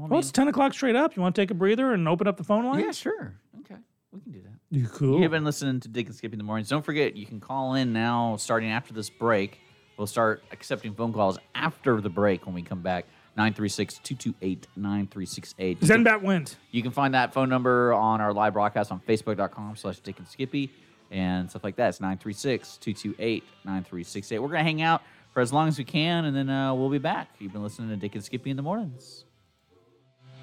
Well, I
Well, it's 10 o'clock straight up. You want to take a breather and open up the phone line?
yeah, sure. Okay, we can do that.
You cool?
You've been listening to Dick and Skippy in the mornings. Don't forget, you can call in now starting after this break. We'll start accepting phone calls after the break when we come back. 936 228 9368.
Zenbat went.
You can find that phone number on our live broadcast on facebook.com slash Dick and Skippy and stuff like that. It's 936 228 9368. We're going to hang out for as long as we can and then uh, we'll be back. You've been listening to Dick and Skippy in the mornings.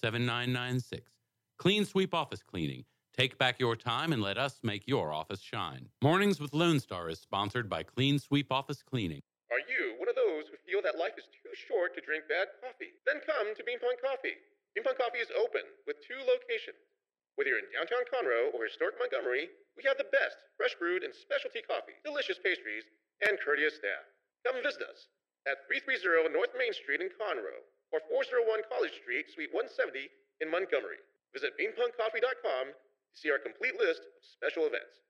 7996. Clean Sweep Office Cleaning. Take back your time and let us make your office shine. Mornings with Lone Star is sponsored by Clean Sweep Office Cleaning.
Are you one of those who feel that life is too short to drink bad coffee? Then come to Bean Pong Coffee. Bean Pong Coffee is open with two locations. Whether you're in downtown Conroe or historic Montgomery, we have the best fresh brewed and specialty coffee, delicious pastries, and courteous staff. Come visit us at 330 North Main Street in Conroe or 401 College Street, Suite 170 in Montgomery. Visit beanpunkcoffee.com to see our complete list of special events.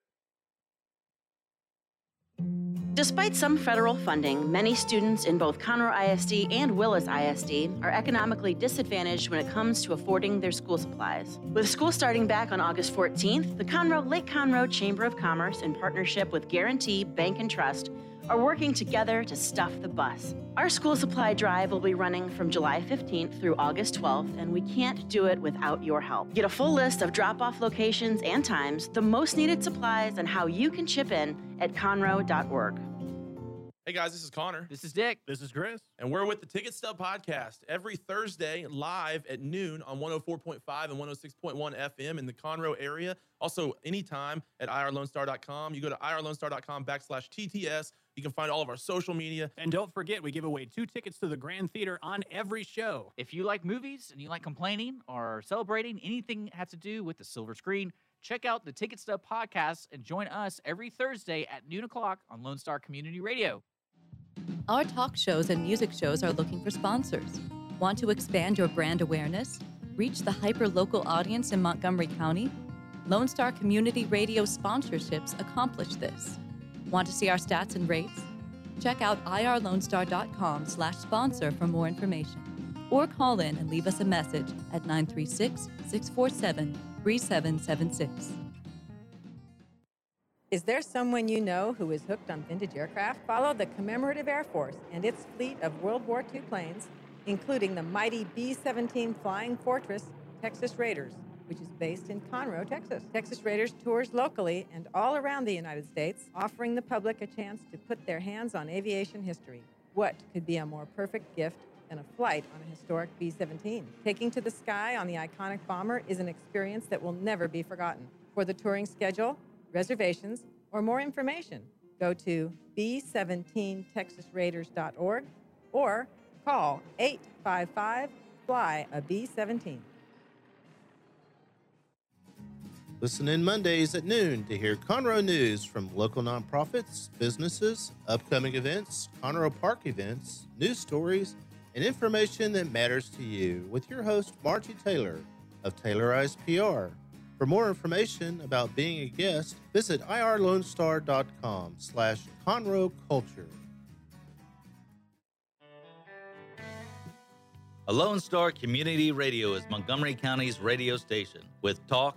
Despite some federal funding, many students in both Conroe ISD and Willis ISD are economically disadvantaged when it comes to affording their school supplies. With school starting back on August 14th, the Conroe Lake Conroe Chamber of Commerce, in partnership with Guarantee Bank and Trust, are working together to stuff the bus. Our school supply drive will be running from July 15th through August 12th, and we can't do it without your help. Get a full list of drop off locations and times, the most needed supplies, and how you can chip in at conroe.org.
Hey guys, this is Connor.
This is Dick.
This is Chris. And we're with the Ticket Stub Podcast every Thursday live at noon on 104.5 and 106.1 FM in the Conroe area. Also, anytime at irlonestar.com. You go to irlonestar.com backslash TTS. You can find all of our social media.
And don't forget, we give away two tickets to the Grand Theater on every show.
If you like movies and you like complaining or celebrating anything that has to do with the silver screen, check out the Ticket Stub podcast and join us every Thursday at noon o'clock on Lone Star Community Radio.
Our talk shows and music shows are looking for sponsors. Want to expand your brand awareness? Reach the hyper local audience in Montgomery County? Lone Star Community Radio sponsorships accomplish this. Want to see our stats and rates? Check out irlonestar.com slash sponsor for more information. Or call in and leave us a message at 936 647 3776.
Is there someone you know who is hooked on vintage aircraft? Follow the Commemorative Air Force and its fleet of World War II planes, including the mighty B 17 Flying Fortress Texas Raiders. Which is based in Conroe, Texas. Texas Raiders tours locally and all around the United States, offering the public a chance to put their hands on aviation history. What could be a more perfect gift than a flight on a historic B 17? Taking to the sky on the iconic bomber is an experience that will never be forgotten. For the touring schedule, reservations, or more information, go to b17texasraiders.org or call 855 Fly a B 17.
Listen in Mondays at noon to hear Conroe news from local nonprofits, businesses, upcoming events, Conroe Park events, news stories, and information that matters to you with your host, Margie Taylor of Taylorized PR. For more information about being a guest, visit irlonestar.com slash Conroe Culture.
A Lone Star Community Radio is Montgomery County's radio station with talk,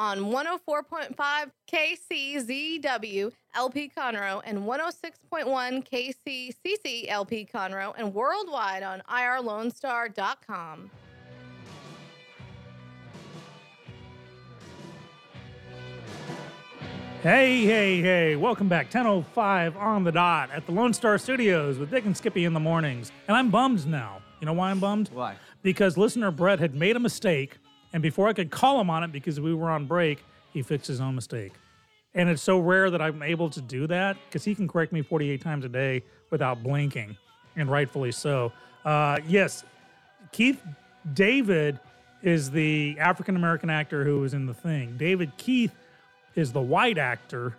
on 104.5 KCZW LP Conroe and 106.1 KCCC LP Conroe and worldwide on irlonestar.com.
Hey, hey, hey, welcome back. 10.05 on the dot at the Lone Star Studios with Dick and Skippy in the mornings. And I'm bummed now. You know why I'm bummed?
Why?
Because listener Brett had made a mistake, and before I could call him on it because we were on break, he fixed his own mistake. And it's so rare that I'm able to do that because he can correct me 48 times a day without blinking, and rightfully so. Uh, yes, Keith David is the African American actor who was in the thing. David Keith is the white actor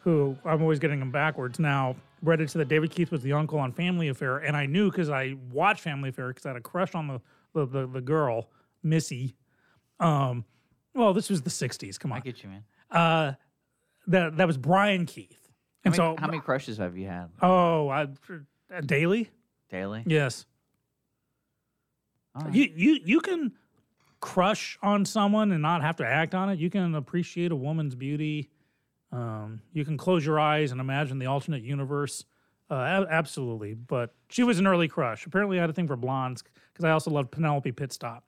who I'm always getting him backwards. Now, read it that David Keith was the uncle on Family Affair, and I knew because I watched Family Affair because I had a crush on the the, the, the girl Missy. Um, well, this was the '60s. Come on,
I get you, man.
uh, that that was Brian Keith,
How
and
many,
so
how many crushes have you had?
oh, I, uh, daily.
Daily?
Yes.
Right.
You you you can crush on someone and not have to act on it. You can appreciate a woman's beauty. Um, you can close your eyes and imagine the alternate universe. Uh, a- absolutely. But she was an early crush. Apparently, I had a thing for blondes because I also loved Penelope Pitstop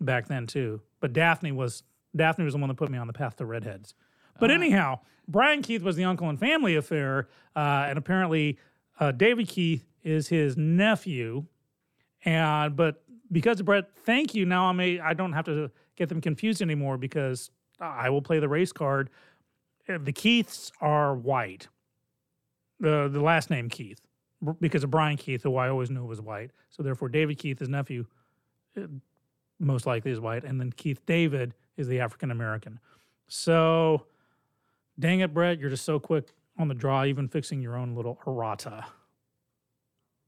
back then too. But Daphne was Daphne was the one that put me on the path to redheads. But anyhow, Brian Keith was the uncle in Family Affair, uh, and apparently uh, David Keith is his nephew. And but because of Brett, thank you. Now I'm a I don't have to get them confused anymore because I will play the race card. Uh, The Keiths are white. The the last name Keith because of Brian Keith, who I always knew was white. So therefore, David Keith, his nephew, uh, most likely is white, and then Keith David is the African American. So, dang it, Brett, you're just so quick on the draw, even fixing your own little errata.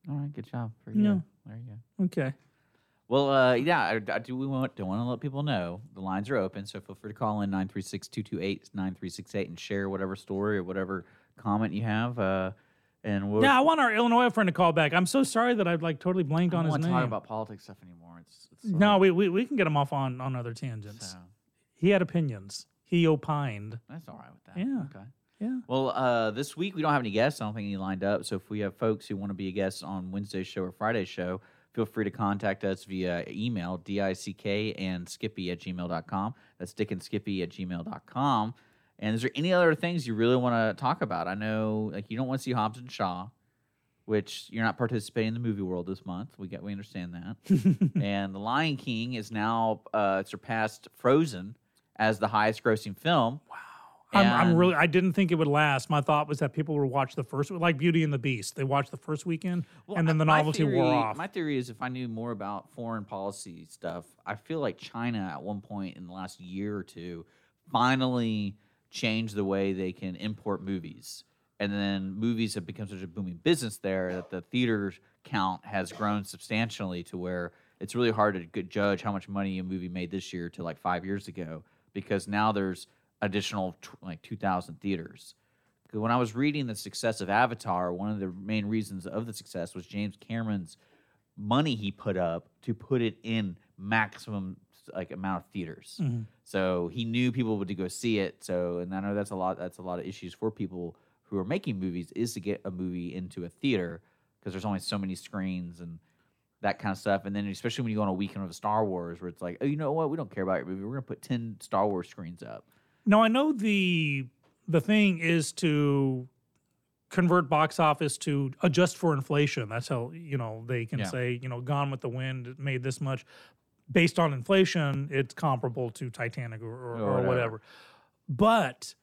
All right, good job for you.
Yeah.
There you go.
Okay.
Well, uh, yeah, I, I do we want to want to let people know the lines are open, so feel free to call in 936-228-9368 and share whatever story or whatever comment you have. Uh, and we'll
Yeah, I want our Illinois friend to call back. I'm so sorry that I've like totally blanked on his
I
on
don't want to
name.
talk about politics stuff anymore. It's, it's
no, we, we we can get him off on on other tangents.
So.
He had opinions. He opined.
That's all right with that.
Yeah.
Okay.
Yeah.
Well, uh, this week we don't have any guests. I don't think any lined up. So if we have folks who want to be a guest on Wednesday's show or Friday's show, feel free to contact us via email, D-I-C-K and skippy at gmail.com. That's dick and skippy at gmail.com. And is there any other things you really want to talk about? I know like you don't want to see Hobbs and Shaw, which you're not participating in the movie world this month. We get we understand that. [LAUGHS] and The Lion King is now uh, surpassed Frozen as the highest grossing film. Wow.
I'm, I'm really. I didn't think it would last. My thought was that people would watch the first, like Beauty and the Beast. They watched the first weekend, and then the novelty
theory-
wore off.
My theory is if I knew more about foreign policy stuff, I feel like China at one point in the last year or two finally changed the way they can import movies. And then movies have become such a booming business there that the theater count has grown substantially to where it's really hard to judge how much money a movie made this year to like five years ago because now there's additional tw- like 2,000 theaters when I was reading the success of Avatar, one of the main reasons of the success was James Cameron's money he put up to put it in maximum like amount of theaters.
Mhm.
So he knew people would go see it. So and I know that's a lot that's a lot of issues for people who are making movies is to get a movie into a theater because there's only so many screens and that kind of stuff. And then especially when you go on a weekend of Star Wars where it's like, oh, you know what, we don't care about your movie. We're gonna put ten Star Wars screens up.
Now I know the the thing is to convert box office to adjust for inflation. That's how you know they can
Yeah.
say you know Gone with the Wind made this much based on inflation. It's comparable to Titanic or, or,
Or
or
whatever.
whatever. But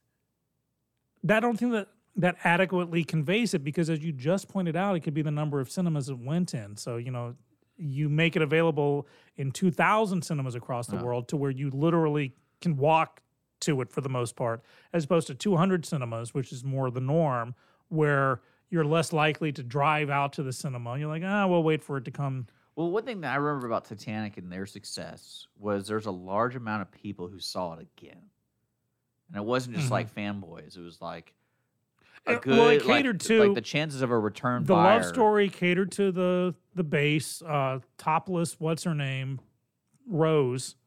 that I don't think that that adequately conveys it because as you just pointed out, it could be the number of cinemas it went in. So you know. You make it available in 2,000 cinemas across the
Yeah.
world to where you literally can walk to it for the most part, as opposed to 200 cinemas, which is more the norm, where you're less likely to drive out to the cinema. You're like, ah, we'll wait for it to come.
Well, one thing that I remember about Titanic and their success was there's a large amount of people who saw it again, and it wasn't just
Mhm.
like fanboys. It was like a good,
well, it
like-
catered
like,
to
the chances of a return
The
buyer.
love story catered to the the base, uh, topless, what's her name, Rose.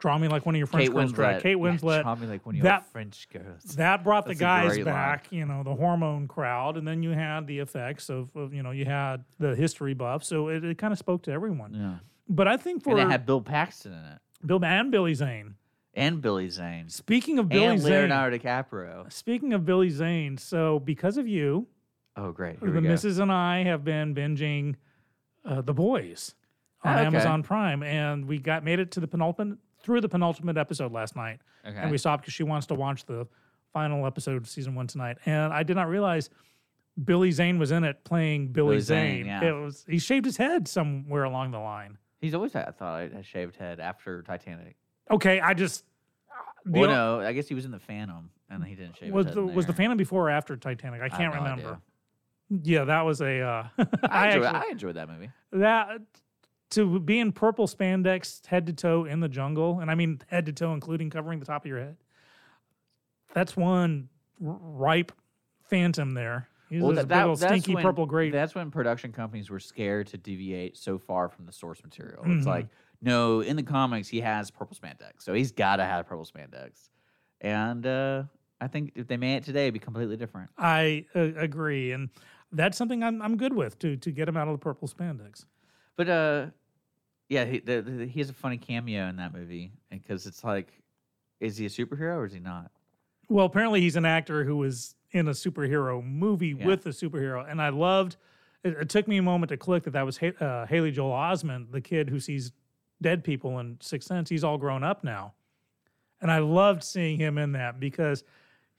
Draw me like one of your French
Kate
girls.
Winslet.
Kate
Yeah,
Winslet.
draw me like one of your
that,
French girls.
That brought
That's
the guys
great line.
back, you know, the hormone crowd, and then you had the effects of, of you know, you had the history buff, so it, it kind of spoke to everyone.
Yeah.
But I think for
and it had Bill Paxton in it,
Bill and Billy Zane.
and Billy Zane.
Speaking of Billy Zane.
and
Zane,
Leonardo DiCaprio.
Speaking of Billy Zane, so because of you,
Oh, great!
the
Here go.
missus and I have been binging uh, The Boys on
Oh, okay.
Amazon Prime, and we got made it to the penultimate through the penultimate episode last night,
Okay.
and we stopped because she wants to watch the final episode of season one tonight, and I did not realize Billy Zane was in it playing Billy,
Billy Zane,
Zane.
yeah.
It was he shaved his head somewhere along the line.
He's always had, I thought, a shaved head after Titanic.
Okay, I just
Well, no, I guess he was in the Phantom, and he didn't shave
was
his head.
the was the. Phantom before or after Titanic? I can't
idea.
remember. Yeah, that was a. Uh, [LAUGHS]
I, enjoyed,
actually-
I enjoyed that movie.
that to be in purple spandex head to toe in the jungle, and I mean head to toe, including covering the top of your head. That's one ripe phantom there. He's
Well, that, that-
stinky
when,
purple grape.
That's when production companies were scared to deviate so far from the source material. It's
Mhm.
like, no, in the comics he has purple spandex, so he's got to have purple spandex. And uh, I think if they made it today, it'd be completely different.
I uh, agree, and that's something I'm I'm good with to to get him out of the purple spandex.
But uh, yeah, he, the, the, he has a funny cameo in that movie because it's like, is he a superhero or is he not?
Well, apparently he's an actor who was in a superhero movie
Yeah.
with a superhero, and I loved. It, it took me a moment to click that that was ha- uh, Haley Joel Osment, the kid who sees dead people in Sixth Sense. He's all grown up now, and I loved seeing him in that because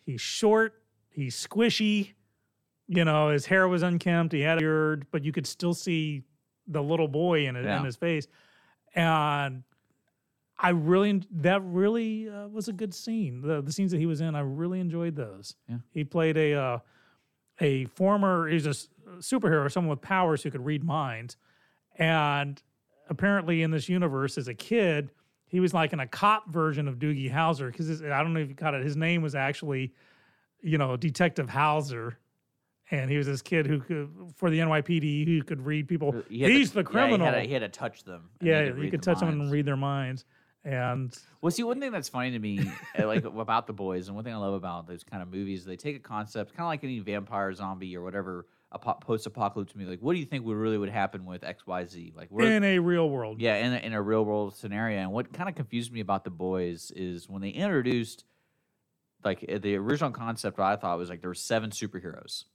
he's short, he's squishy. You know, his hair was unkempt. He had a beard, but you could still see the little boy in it
Yeah.
in his face, and I really that really uh, was a good scene. The the scenes that he was in, I really enjoyed those.
Yeah.
He played a uh, a former he's a superhero, someone with powers who could read minds, and apparently in this universe, as a kid, he was like in a cop version of Doogie Howser because I don't know if you caught it. His name was actually, you know, Detective Hauser. And he was this kid who could, for the NYPD, who could read people.
He had to-
He's the
yeah, he
criminal.
had to- he had to touch them,
Yeah,
he could
you
read
could
their
touch someone and read their minds. And
Well, see, one thing that's funny to me, [LAUGHS] uh, like about the boys, and one thing I love about those kind of movies, they take a concept, kind of like any vampire, zombie, or whatever, a post-apocalypse movie. Like, what do you think would really would happen with X, Y, Z? Like, we're,
in a real world,
yeah, in a, in a real world scenario. And what kind of confused me about the boys is when they introduced, like, the original concept. I thought was like there were seven superheroes,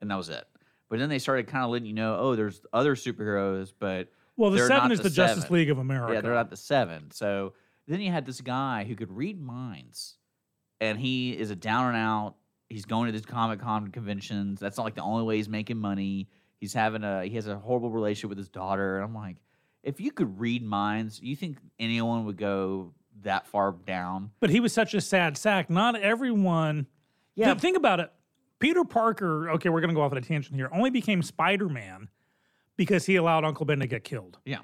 and that was it. But then they started kind of letting you know, oh, there's other superheroes, but
Well, the seven is the Justice
seven.
League of America.
Yeah, they're not the seven. So then you had this guy who could read minds, and he is a down and out. He's going to these Comic Con conventions. That's not like the only way he's making money. He's having a he has a horrible relationship with his daughter. And I'm like, if you could read minds, you think anyone would go that far down?
But he was such a sad sack. Not everyone.
Yeah.
Th- think about it. Peter Parker, okay, we're going to go off on a tangent here, only became Spider Man because he allowed Uncle Ben to get killed.
Yeah.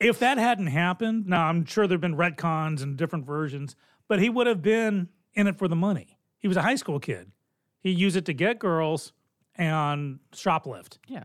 If that hadn't happened, now I'm sure there have been retcons and different versions, but he would have been in it for the money. He was a high school kid. He used it to get girls and shoplift.
Yeah.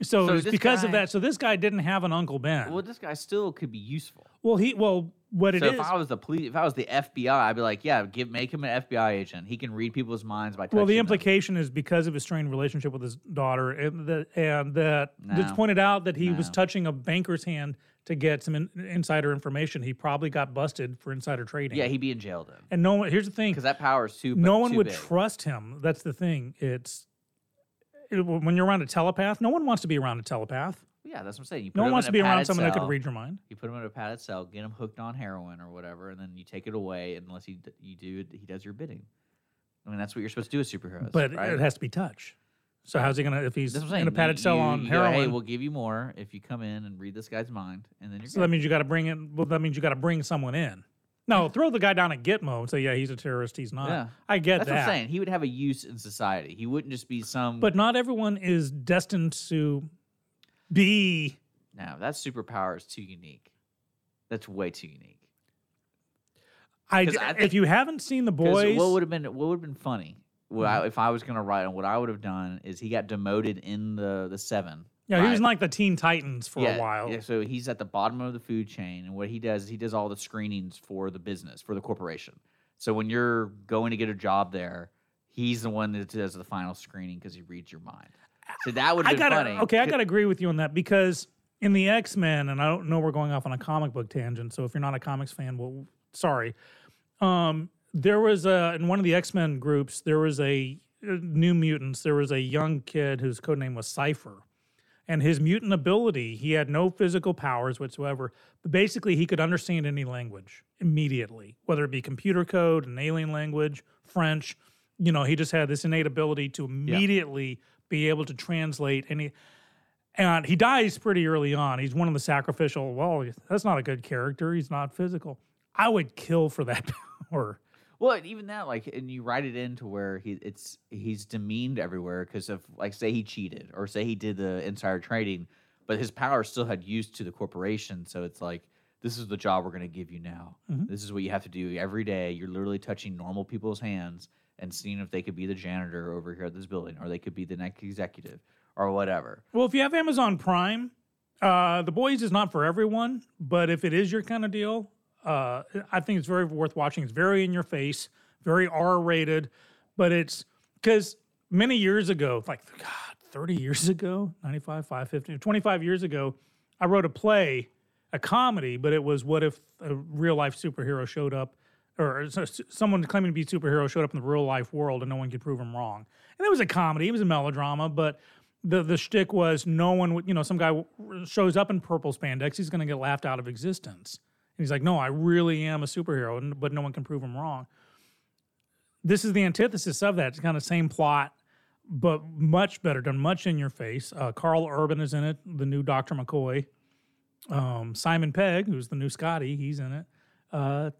So,
So
it's because of that. So this guy didn't have an Uncle Ben.
Well, this guy still could be useful.
Well, he well, what it
so
is.
if I was the police, if I was the FBI, I'd be like, yeah, give make him an FBI agent. He can read people's minds by touching
well, the
them.
implication is because of his strained relationship with his daughter, and that and that it's pointed out that he was touching a banker's hand to get some in, insider information. He probably got busted for insider trading.
Yeah, he'd be in jail then.
and no one. Here's the thing:
Because that power is too.
no one
too
would
big.
trust him. That's the thing. It's it- when you're around a telepath. No one wants to be around a telepath.
Yeah, that's what I'm saying. You
No one wants to be around someone that could read your mind.
You put him in a padded cell, get him hooked on heroin or whatever, and then you take it away unless he you do he does your bidding. I mean, that's what you're supposed to do with superheroes.
But
right?
it has to be touch. So how's he gonna if he's
That's what I'm
in a padded
You-
cell
you-
on
you go,
heroin?
hey, we'll give you more if you come in and read this guy's mind, and then you're
so that means you got to bring in. Well, that means you got to bring someone in. No, throw the guy down at Gitmo and say, yeah, he's a terrorist. He's not.
Yeah.
I get
That's
that.
what I'm saying. He would have a use in society. He wouldn't just be some.
But not everyone is destined to be.
no, that superpower is too unique. That's way too unique.
I,
I
if you haven't seen the boys,
What would have been what would have been funny? What
Mm-hmm.
I, if I was going to write on what I would have done is he got demoted in the the seven.
Yeah, he was in like the Teen Titans for a while.
Yeah, so he's at the bottom of the food chain, and what he does is he does all the screenings for the business for the corporation. So when you're going to get a job there, he's the one that does the final screening because he reads your mind. So that would
I
have
gotta
funny.
okay, I gotta agree with you on that because in the X Men, and I don't know we're going off on a comic book tangent. So if you're not a comics fan, well, sorry. Um, there was a in one of the X Men groups, there was a uh, New Mutants. There was a young kid whose code name was Cipher, and his mutant ability, he had no physical powers whatsoever. But basically, he could understand any language immediately, whether it be computer code, an alien language, French. You know, he just had this innate ability to immediately be able to translate any. And he dies pretty early on. He's one of the sacrificial. Well, that's not a good character. He's not physical. I would kill for that [LAUGHS] power.
Well, even that, like, and you write it into where he it's he's demeaned everywhere because of like, say he cheated or say he did the insider trading, but his power still had use to the corporation. So it's like, this is the job we're going to give you now.
Mhm.
This is what you have to do every day. You're literally touching normal people's hands and seeing if they could be the janitor over here at this building or they could be the next executive or whatever.
Well, if you have Amazon Prime, uh, The Boys is not for everyone, but if it is your kind of deal, uh, I think it's very worth watching. It's very in your face, very R rated, but it's because many years ago, like God, 30 years ago, 95, 550, 25 years ago, I wrote a play, a comedy, but it was what if a real life superhero showed up or someone claiming to be a superhero showed up in the real life world and no one could prove him wrong. And it was a comedy, it was a melodrama, but the the shtick was no one you know, some guy shows up in purple spandex, he's going to get laughed out of existence. And he's like, no, I really am a superhero, but no one can prove him wrong. This is the antithesis of that. It's kind of same plot, but much better done, much in your face. Uh, Karl Urban is in it, the new Dr. McCoy. Um, Simon Pegg, who's the new Scotty, he's in it. Uh,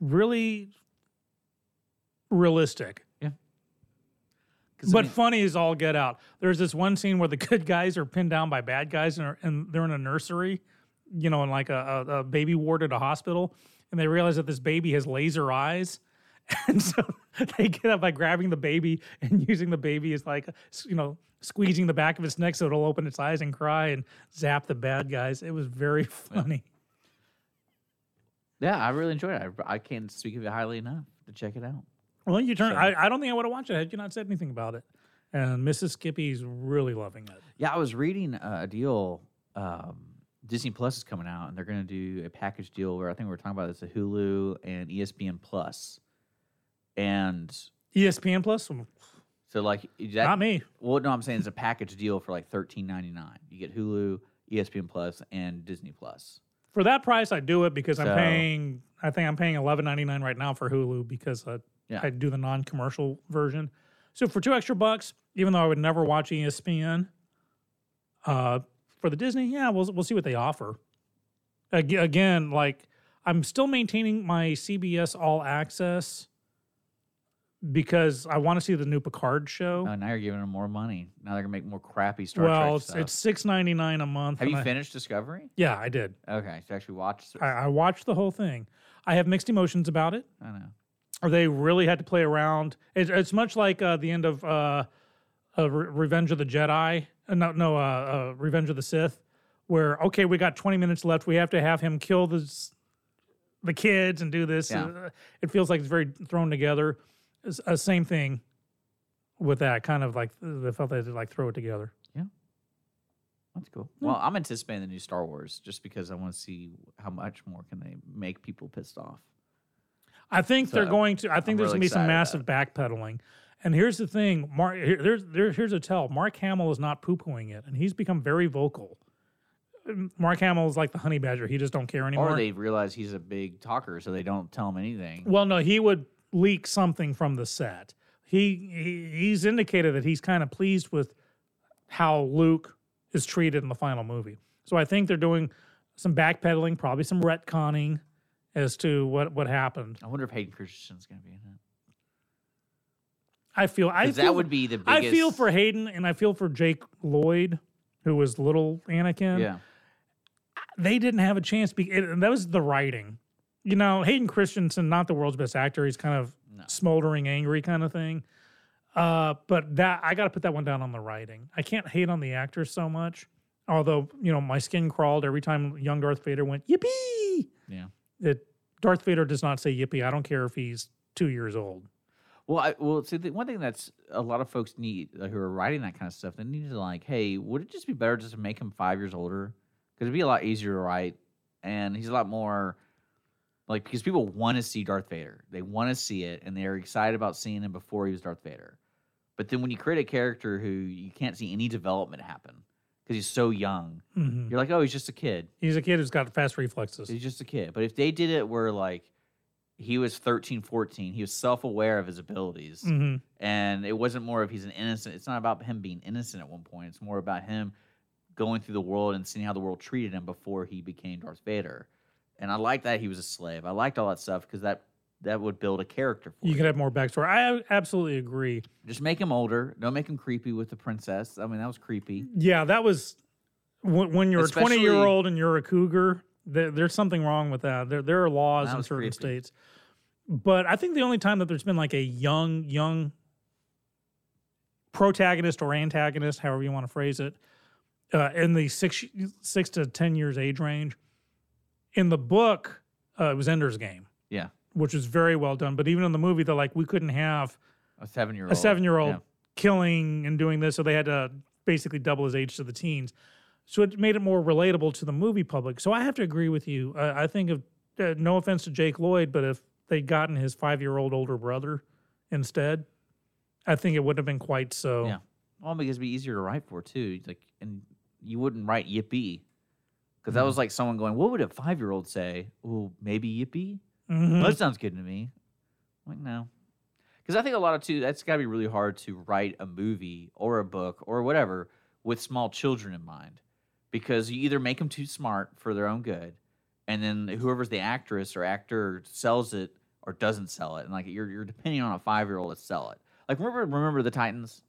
really realistic.
Yeah.
But funny as all get out. There's this one scene where the [LAUGHS] good guys are pinned down by bad guys and, are, and they're in a nursery, you know, in like a, a, a baby ward at a hospital. And they realize that this baby has laser eyes. [LAUGHS] And so they get up by grabbing the baby and using the baby as like, you know, squeezing the back of its neck so it'll open its eyes and cry and zap the bad guys. It was very funny.
Yeah, I really enjoyed it. I, I can't speak of it highly enough to check it out.
Well, you turn.
So-
I, I don't think I would have watched it had you not said anything about it. And Mrs. Skippy's really loving it.
Yeah, I was reading a deal. Um, Disney Plus is coming out, and they're going to do a package deal where I think we are talking about this: a Hulu and ESPN Plus, and
ESPN Plus.
so like that,
Not me.
Well, no, I'm saying it's a package deal for like thirteen ninety nine. You get Hulu, ESPN Plus, and Disney Plus.
For that price, I do it because I'm paying. I think I'm paying eleven ninety nine right now for Hulu because uh,
Yeah.
I do the non commercial version. So for two extra bucks, even though I would never watch ESPN, uh, for the Disney, yeah, we'll we'll see what they offer. Again, like I'm still maintaining my CBS All Access because I want to see the new Picard show.
Oh, now you're giving them more money. Now they're gonna make more crappy Star
well,
Trek
it's,
stuff.
it's six ninety nine a month.
Have you
I-
finished Discovery?
Yeah, I did.
Okay, so actually watched.
I, I watched the whole thing. I have mixed emotions about it.
I know.
or they really had to play around. It's, it's much like uh, the end of uh, uh, Re- Revenge of the Jedi. Uh, no, no, uh, uh, Revenge of the Sith, where okay, we got 20 minutes left. We have to have him kill the the kids and do this.
Yeah.
Uh, it feels like it's very thrown together. It's, same thing with that. Kind of like they felt they had to like throw it together.
Yeah, that's cool. Well, I'm anticipating the new Star Wars just because I want to see how much more can they make people pissed off.
I think they're going to. I think
I'm
there's
really
going to be some massive backpedaling. And here's the thing, Mark. Here, there's there, here's a tell. Mark Hamill is not poo pooing it, and he's become very vocal. Mark Hamill is like the honey badger. He just don't care anymore.
Or they realize he's a big talker, so they don't tell him anything.
Well, no, he would leak something from the set. He, he he's indicated that he's kind of pleased with how Luke is treated in the final movie. So I think they're doing some backpedaling, probably some retconning as to what what happened.
I wonder if Hayden Christensen's going to be in it.
I feel I
'Cause that would be the biggest.
I feel for Hayden and I feel for Jake Lloyd, who was little Anakin.
Yeah.
they didn't have a chance. Be, it, and that was the writing. You know, Hayden Christensen, not the world's best actor. He's kind of smoldering, angry kind of thing. Uh, but that I got to put that one down on the writing. I can't hate on the actors so much. Although you know, my skin crawled every time young Darth Vader went yippee.
Yeah.
That Darth Vader does not say yippee. I don't care if he's two years old.
Well, I, well, see, the one thing that's a lot of folks need uh, who are writing that kind of stuff, they need to like, hey, would it just be better just to make him five years older? Because it'd be a lot easier to write, and he's a lot more like because people want to see Darth Vader, they want to see it, and they're excited about seeing him before he was Darth Vader. But then when you create a character who you can't see any development happen because he's so young,
Mhm.
you're like, oh, he's just a kid.
He's a kid who's got fast reflexes.
He's just a kid. But if they did it where like he was 13, 14, he was self-aware of his abilities
Mhm.
and it wasn't more of he's an innocent. It's not about him being innocent at one point. It's more about him going through the world and seeing how the world treated him before he became Darth Vader. And I like that he was a slave. I liked all that stuff because that that would build a character for
You could have more backstory. I absolutely agree.
Just make him older. Don't make him creepy with the princess. I mean, that was creepy.
Yeah, that was when, when you're a 20 year old and you're a cougar. There, there's something wrong with that. There, there are laws
That
in certain
creepy.
states. But I think the only time that there's been like a young, young protagonist or antagonist, however you want to phrase it, uh, in the six six to ten years age range, in the book, uh, it was Ender's Game,
Yeah.
which was very well done. But even in the movie, they're like, we couldn't have
A seven year old.
a seven year old
Yeah.
killing and doing this, so they had to basically double his age to the teens. So it made it more relatable to the movie public. So I have to agree with you. I, I think of uh, no offense to Jake Lloyd, but if they'd gotten his five year old older brother instead, I think it wouldn't have been quite so.
Yeah. Well, because it'd be easier to write for too. Like, and you wouldn't write yippee because that
Mhm.
was like someone going, "What would a five year old say?" Well, maybe yippee.
Mhm.
Well, that sounds good to me. I'm like, no, because I think a lot of too. That's got to be really hard to write a movie or a book or whatever with small children in mind, because you either make them too smart for their own good, and then whoever's the actress or actor sells it or doesn't sell it, and like you're you're depending on a five year old to sell it. Like remember remember the Titans,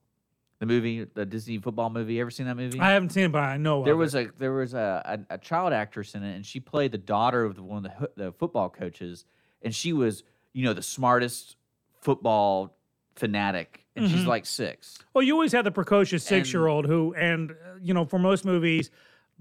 the movie, the Disney football movie. You ever seen that movie?
I haven't seen it, but I know
there was
it.
a there was a, a a child actress in it, and she played the daughter of the, one of the the football coaches, and she was you know the smartest football fanatic, and she's
Mhm.
like six.
Well, you always have the precocious six year old who, and uh, you know, for most movies,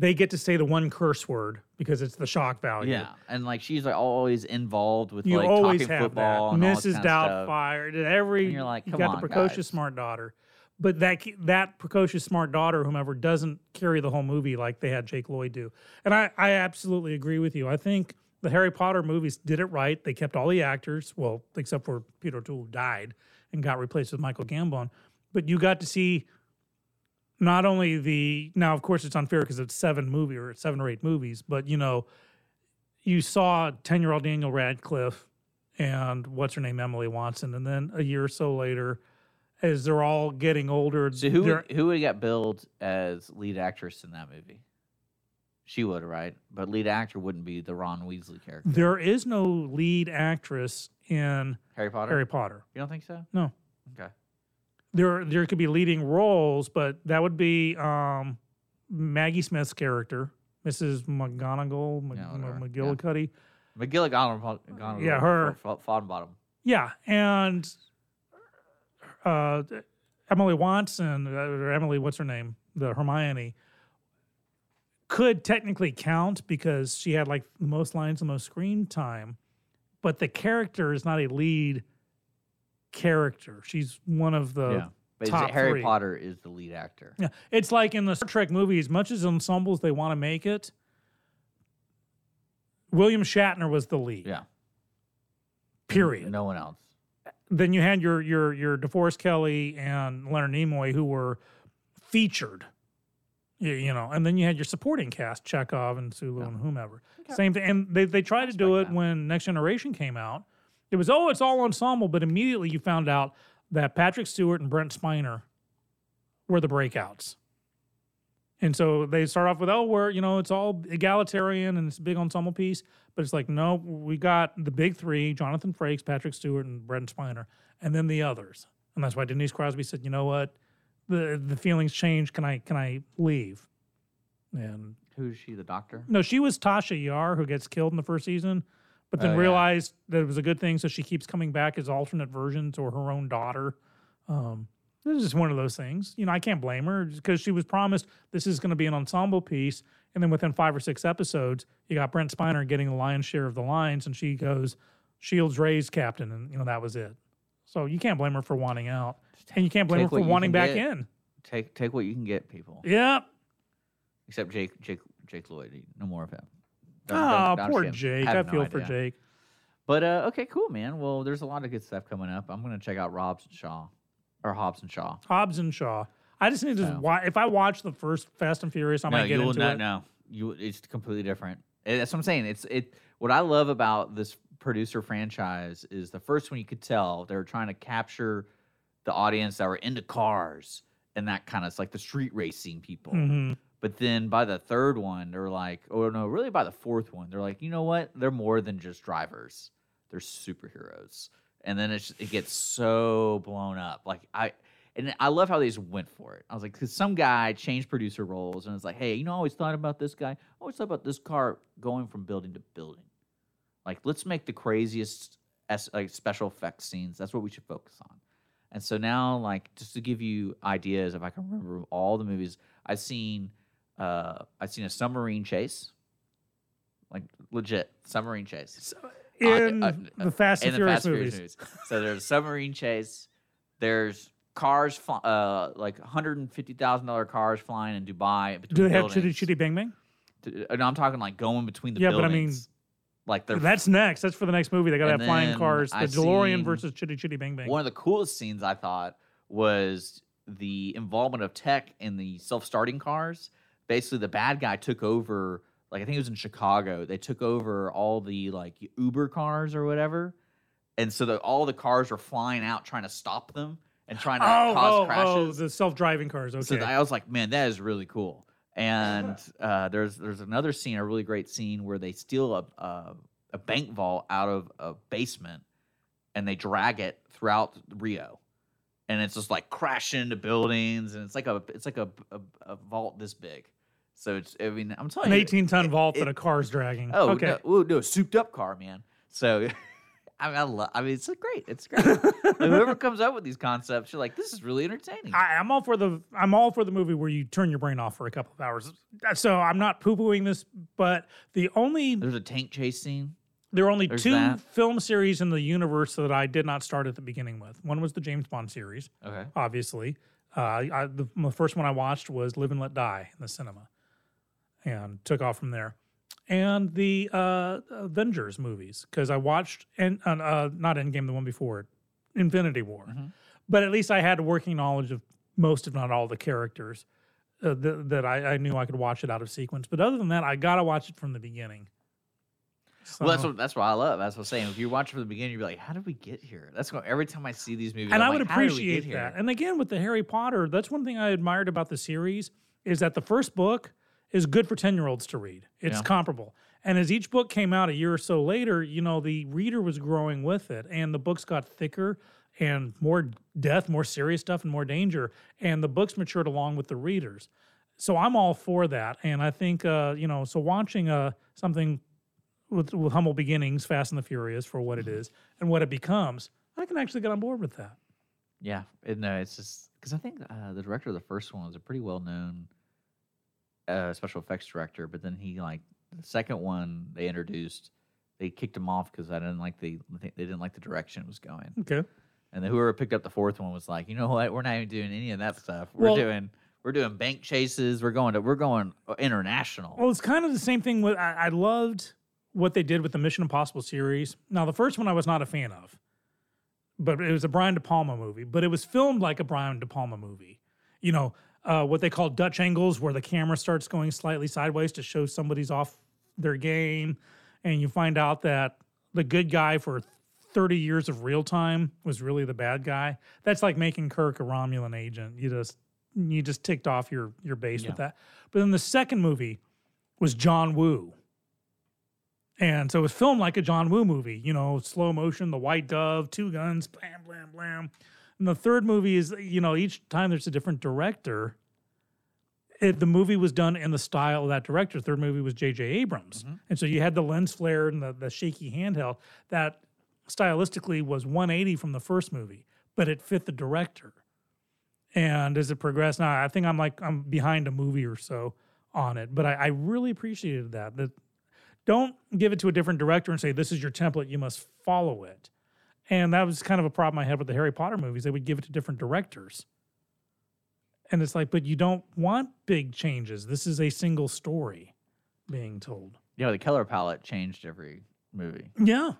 they get to say the one curse word because it's the shock value.
Yeah, and like she's like always involved with
you
like
always
talking
have
football
that.
and
Mrs.
kind of stuff.
Doubtfire. Every
And you're like,
you got
on,
the precocious
guys."
smart daughter, but that that precocious smart daughter, whomever, doesn't carry the whole movie like they had Jake Lloyd do. And I I absolutely agree with you. I think the Harry Potter movies did it right. They kept all the actors, well, except for Peter O'Toole, who died and got replaced with Michael Gambon. But you got to see not only the now, of course, it's unfair because it's seven movie or seven or eight movies, but you know, you saw ten year old Daniel Radcliffe and what's her name, Emily Watson, and then a year or so later, as they're all getting older,
So who would, who would have got billed as lead actress in that movie? She would, right? But lead actor wouldn't be the Ron Weasley character.
there is no lead actress in
Harry Potter.
Harry Potter.
You don't think so?
No.
Okay.
There, there could be leading roles, but that would be um, Maggie Smith's character, Mrs. McGonagall, Mc,
Yeah, whatever.
McGillicuddy.
McGilligan.
Yeah, her.
Fought bottom.
Yeah, Yeah, and uh, Emily Watson uh, or Emily, what's her name, the Hermione, could technically count because she had like the most lines, the most screen time, but the character is not a lead character. She's one of the
yeah. But
top
Harry
three.
Potter is the lead actor.
Yeah, it's like in the Star Trek movies, much as ensembles they want to make it. William Shatner was the lead.
Yeah.
Period.
No one else.
Then you had your your your DeForest Kelley and Leonard Nimoy who were featured. You, you know, and then you had your supporting cast, Chekov and Sulu and whomever. Same thing. And they, they tried to do it when Next Generation came out. It was, oh, it's all ensemble, but immediately you found out that Patrick Stewart and Brent Spiner were the breakouts. And so they start off with, oh, we're, you know, it's all egalitarian and it's a big ensemble piece. But it's like, no, we got the big three Jonathan Frakes, Patrick Stewart, and Brent Spiner, and then the others. And that's why Denise Crosby said, you know what? The the feelings change. Can I can I leave? And
Who's she? The doctor?
no, she was Tasha Yar who gets killed in the first season, but then
Oh, yeah.
realized that it was a good thing, so she keeps coming back as alternate versions or her own daughter. Um, this is just one of those things. You know, I can't blame her because she was promised this is going to be an ensemble piece, and then within five or six episodes, you got Brent Spiner getting the lion's share of the lines, and she goes Shields raised captain, and you know that was it. So you can't blame her for wanting out, and you can't blame
Take
her for wanting back
get.
in.
Take take what you can get, people.
Yep.
Except Jake Jake Jake Lloyd. No more of him.
Oh, poor Jake. I
no
feel for. Jake.
But uh, okay, cool, man. Well, there's a lot of good stuff coming up. I'm gonna check out Rob's and Shaw, or Hobbs and Shaw.
Hobbs and Shaw. I just need to
So-
watch. If I watch the first Fast and Furious, I
no,
might get
you will
into
not
it.
know. You it's completely different. That's what I'm saying. It's it. What I love about this producer franchise is the first one you could tell they were trying to capture the audience that were into cars and that kind of it's like the street racing people.
Mhm.
But then by the third one, they're like, oh no, really by the fourth one, they're like, you know what? They're more than just drivers. They're superheroes. And then it's, it gets so blown up. Like I, and I love how they just went for it. I was like, because some guy changed producer roles and it's like, hey, you know, I always thought about this guy. I always thought about this car going from building to building. Like, let's make the craziest es- like special effects scenes. That's what we should focus on. And so now, like, just to give you ideas, if I can remember all the movies I've seen, uh, I've seen a submarine chase, like legit submarine chase
In the Fast and Furious
and
movies.
So there's a submarine chase. There's cars, fly, uh, like hundred and fifty thousand dollar cars flying in Dubai. Between
Do they have. Chitty Chitty Bang Bang?
Uh, No, I'm talking like going between the
Yeah, but I
buildings.
mean,
like
That's next. That's for the next movie. They got to have flying cars. The
I've
DeLorean versus Chitty Chitty Bang Bang.
One of the coolest scenes I thought was the involvement of tech in the self-starting cars. Basically, the bad guy took over. Like I think it was in Chicago. They took over all the like Uber cars or whatever, and so the, all the cars were flying out trying to stop them and trying to
oh,
cause
oh,
crashes.
oh, the self-driving cars. Okay.
So I was like, man, that is really cool. And [LAUGHS] uh, there's there's another scene, a really great scene where they steal a, a a bank vault out of a basement, and they drag it throughout Rio, and it's just like crashing into buildings, and it's like a it's like a a, a vault this big. So it's I mean I'm telling you.
An
you,
18-ton vault that a car's dragging.
Oh,
okay.
no, ooh, no, a souped up car, man. So, [LAUGHS] I mean, I, love, I mean, it's great. It's great. [LAUGHS] Whoever comes up with these concepts, you're like, this is really entertaining.
I, I'm all for the I'm all for the movie where you turn your brain off for a couple of hours. So I'm not poo pooing this, but the only
there's a tank chase scene.
There are only
There's
two
that.
film series in the universe that I did not start at the beginning with. One was the James Bond series.
Okay.
Obviously, uh, I, the, the first one I watched was Live and Let Die in the cinema, and took off from there. And the uh, Avengers movies because I watched and uh, not Endgame, the one before it, Infinity War. But at least I had working knowledge of most, if not all, the characters uh, th- that I, I knew I could watch it out of sequence. But other than that, I gotta watch it from the beginning.
Well, that's what that's what I love. That's what I'm saying. If you watch from the beginning, you're like, how did we get here? That's what every time I see these movies,
and
I'm
I would
like, how did we
appreciate that.
here?
And again, with the Harry Potter, that's one thing I admired about the series is that the first book is good for ten year olds to read. It's
Yeah.
comparable. And as each book came out a year or so later, you know, the reader was growing with it, and the books got thicker and more death, more serious stuff, and more danger. And the books matured along with the readers. So I'm all for that. And I think, uh, you know, so watching uh, something with, with humble beginnings, Fast and the Furious, for what it
Mm-hmm.
and what it becomes, I can actually get on board with that.
Yeah, no, it's just because I think uh, the director of the first one was a pretty well known uh, special effects director, but then he like the second one they introduced, they kicked him off because I didn't like the they didn't like the direction it was going.
Okay.
And then whoever picked up the fourth one was like, you know what, we're not even doing any of that stuff. We're
Well-
doing we're doing bank chases. We're going to we're going uh, international.
Well, it's kind of the same thing with I, I loved what they did with the Mission Impossible series. Now, the first one I was not a fan of, but it was a Brian De Palma movie, but it was filmed like a Brian De Palma movie. You know, uh, what they call Dutch angles, where the camera starts going slightly sideways to show somebody's off their game, and you find out that the good guy for 30 years of real time was really the bad guy. That's like making Kirk a Romulan agent. You just you just ticked off your your base with that. But then the second movie was John Woo. And so it was filmed like a John Woo movie, you know, slow motion, the white dove, two guns, blam, blam, blam. And the third movie is, you know, each time there's a different director. It, the movie was done in the style of that director. The third movie was J.J. Abrams. Mm-hmm. And so you had the lens flare and the, the shaky handheld that stylistically was 180 from the first movie, but it fit the director. And as it progressed, now I think I'm like I'm behind a movie or so on it, but I, I really appreciated that. That don't give it to a different director and say this is your template, you must follow it. And that was kind of a problem I had with the Harry Potter movies. They would give it to different directors. And it's like, but you don't want big changes. This is a single story being told.
Yeah, the color palette changed every movie.
Yeah.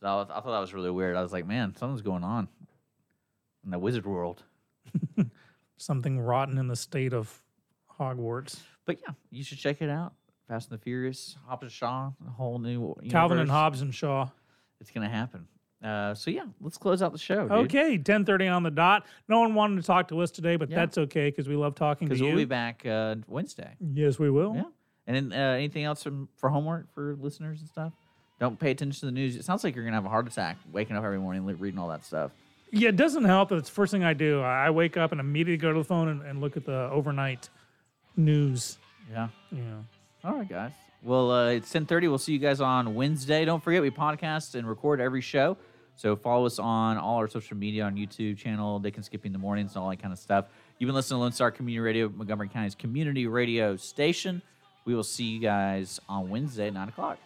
So that was, I thought that was really weird. I was like, man, something's going on in the wizard world. [LAUGHS]
Something rotten in the state of Hogwarts.
But yeah, you should check it out. Fast and the Furious, Hobbs and Shaw, a whole new
Calvin and
universe.
Hobbes and Shaw.
It's gonna happen. Uh, so yeah, let's close out the show. dude.
Okay, ten thirty on the dot. No one wanted to talk to us today, but
Yeah.
that's okay because we love talking to
because
you.
we'll be back uh, Wednesday.
Yes, we will.
Yeah. And then uh, anything else from, for homework for listeners and stuff? Don't pay attention to the news. It sounds like you're gonna have a heart attack waking up every morning reading all that stuff.
Yeah, it doesn't help that it's the first thing I do. I wake up and immediately go to the phone and, and look at the overnight news.
Yeah.
Yeah.
All right, guys. Well, uh, it's 10:30. We'll see you guys on Wednesday. Don't forget we podcast and record every show. So follow us on all our social media on YouTube channel, Dick and Skippy in the mornings, and all that kind of stuff. You've been listening to Lone Star Community Radio, Montgomery County's community radio station. We will see you guys on Wednesday at nine o'clock.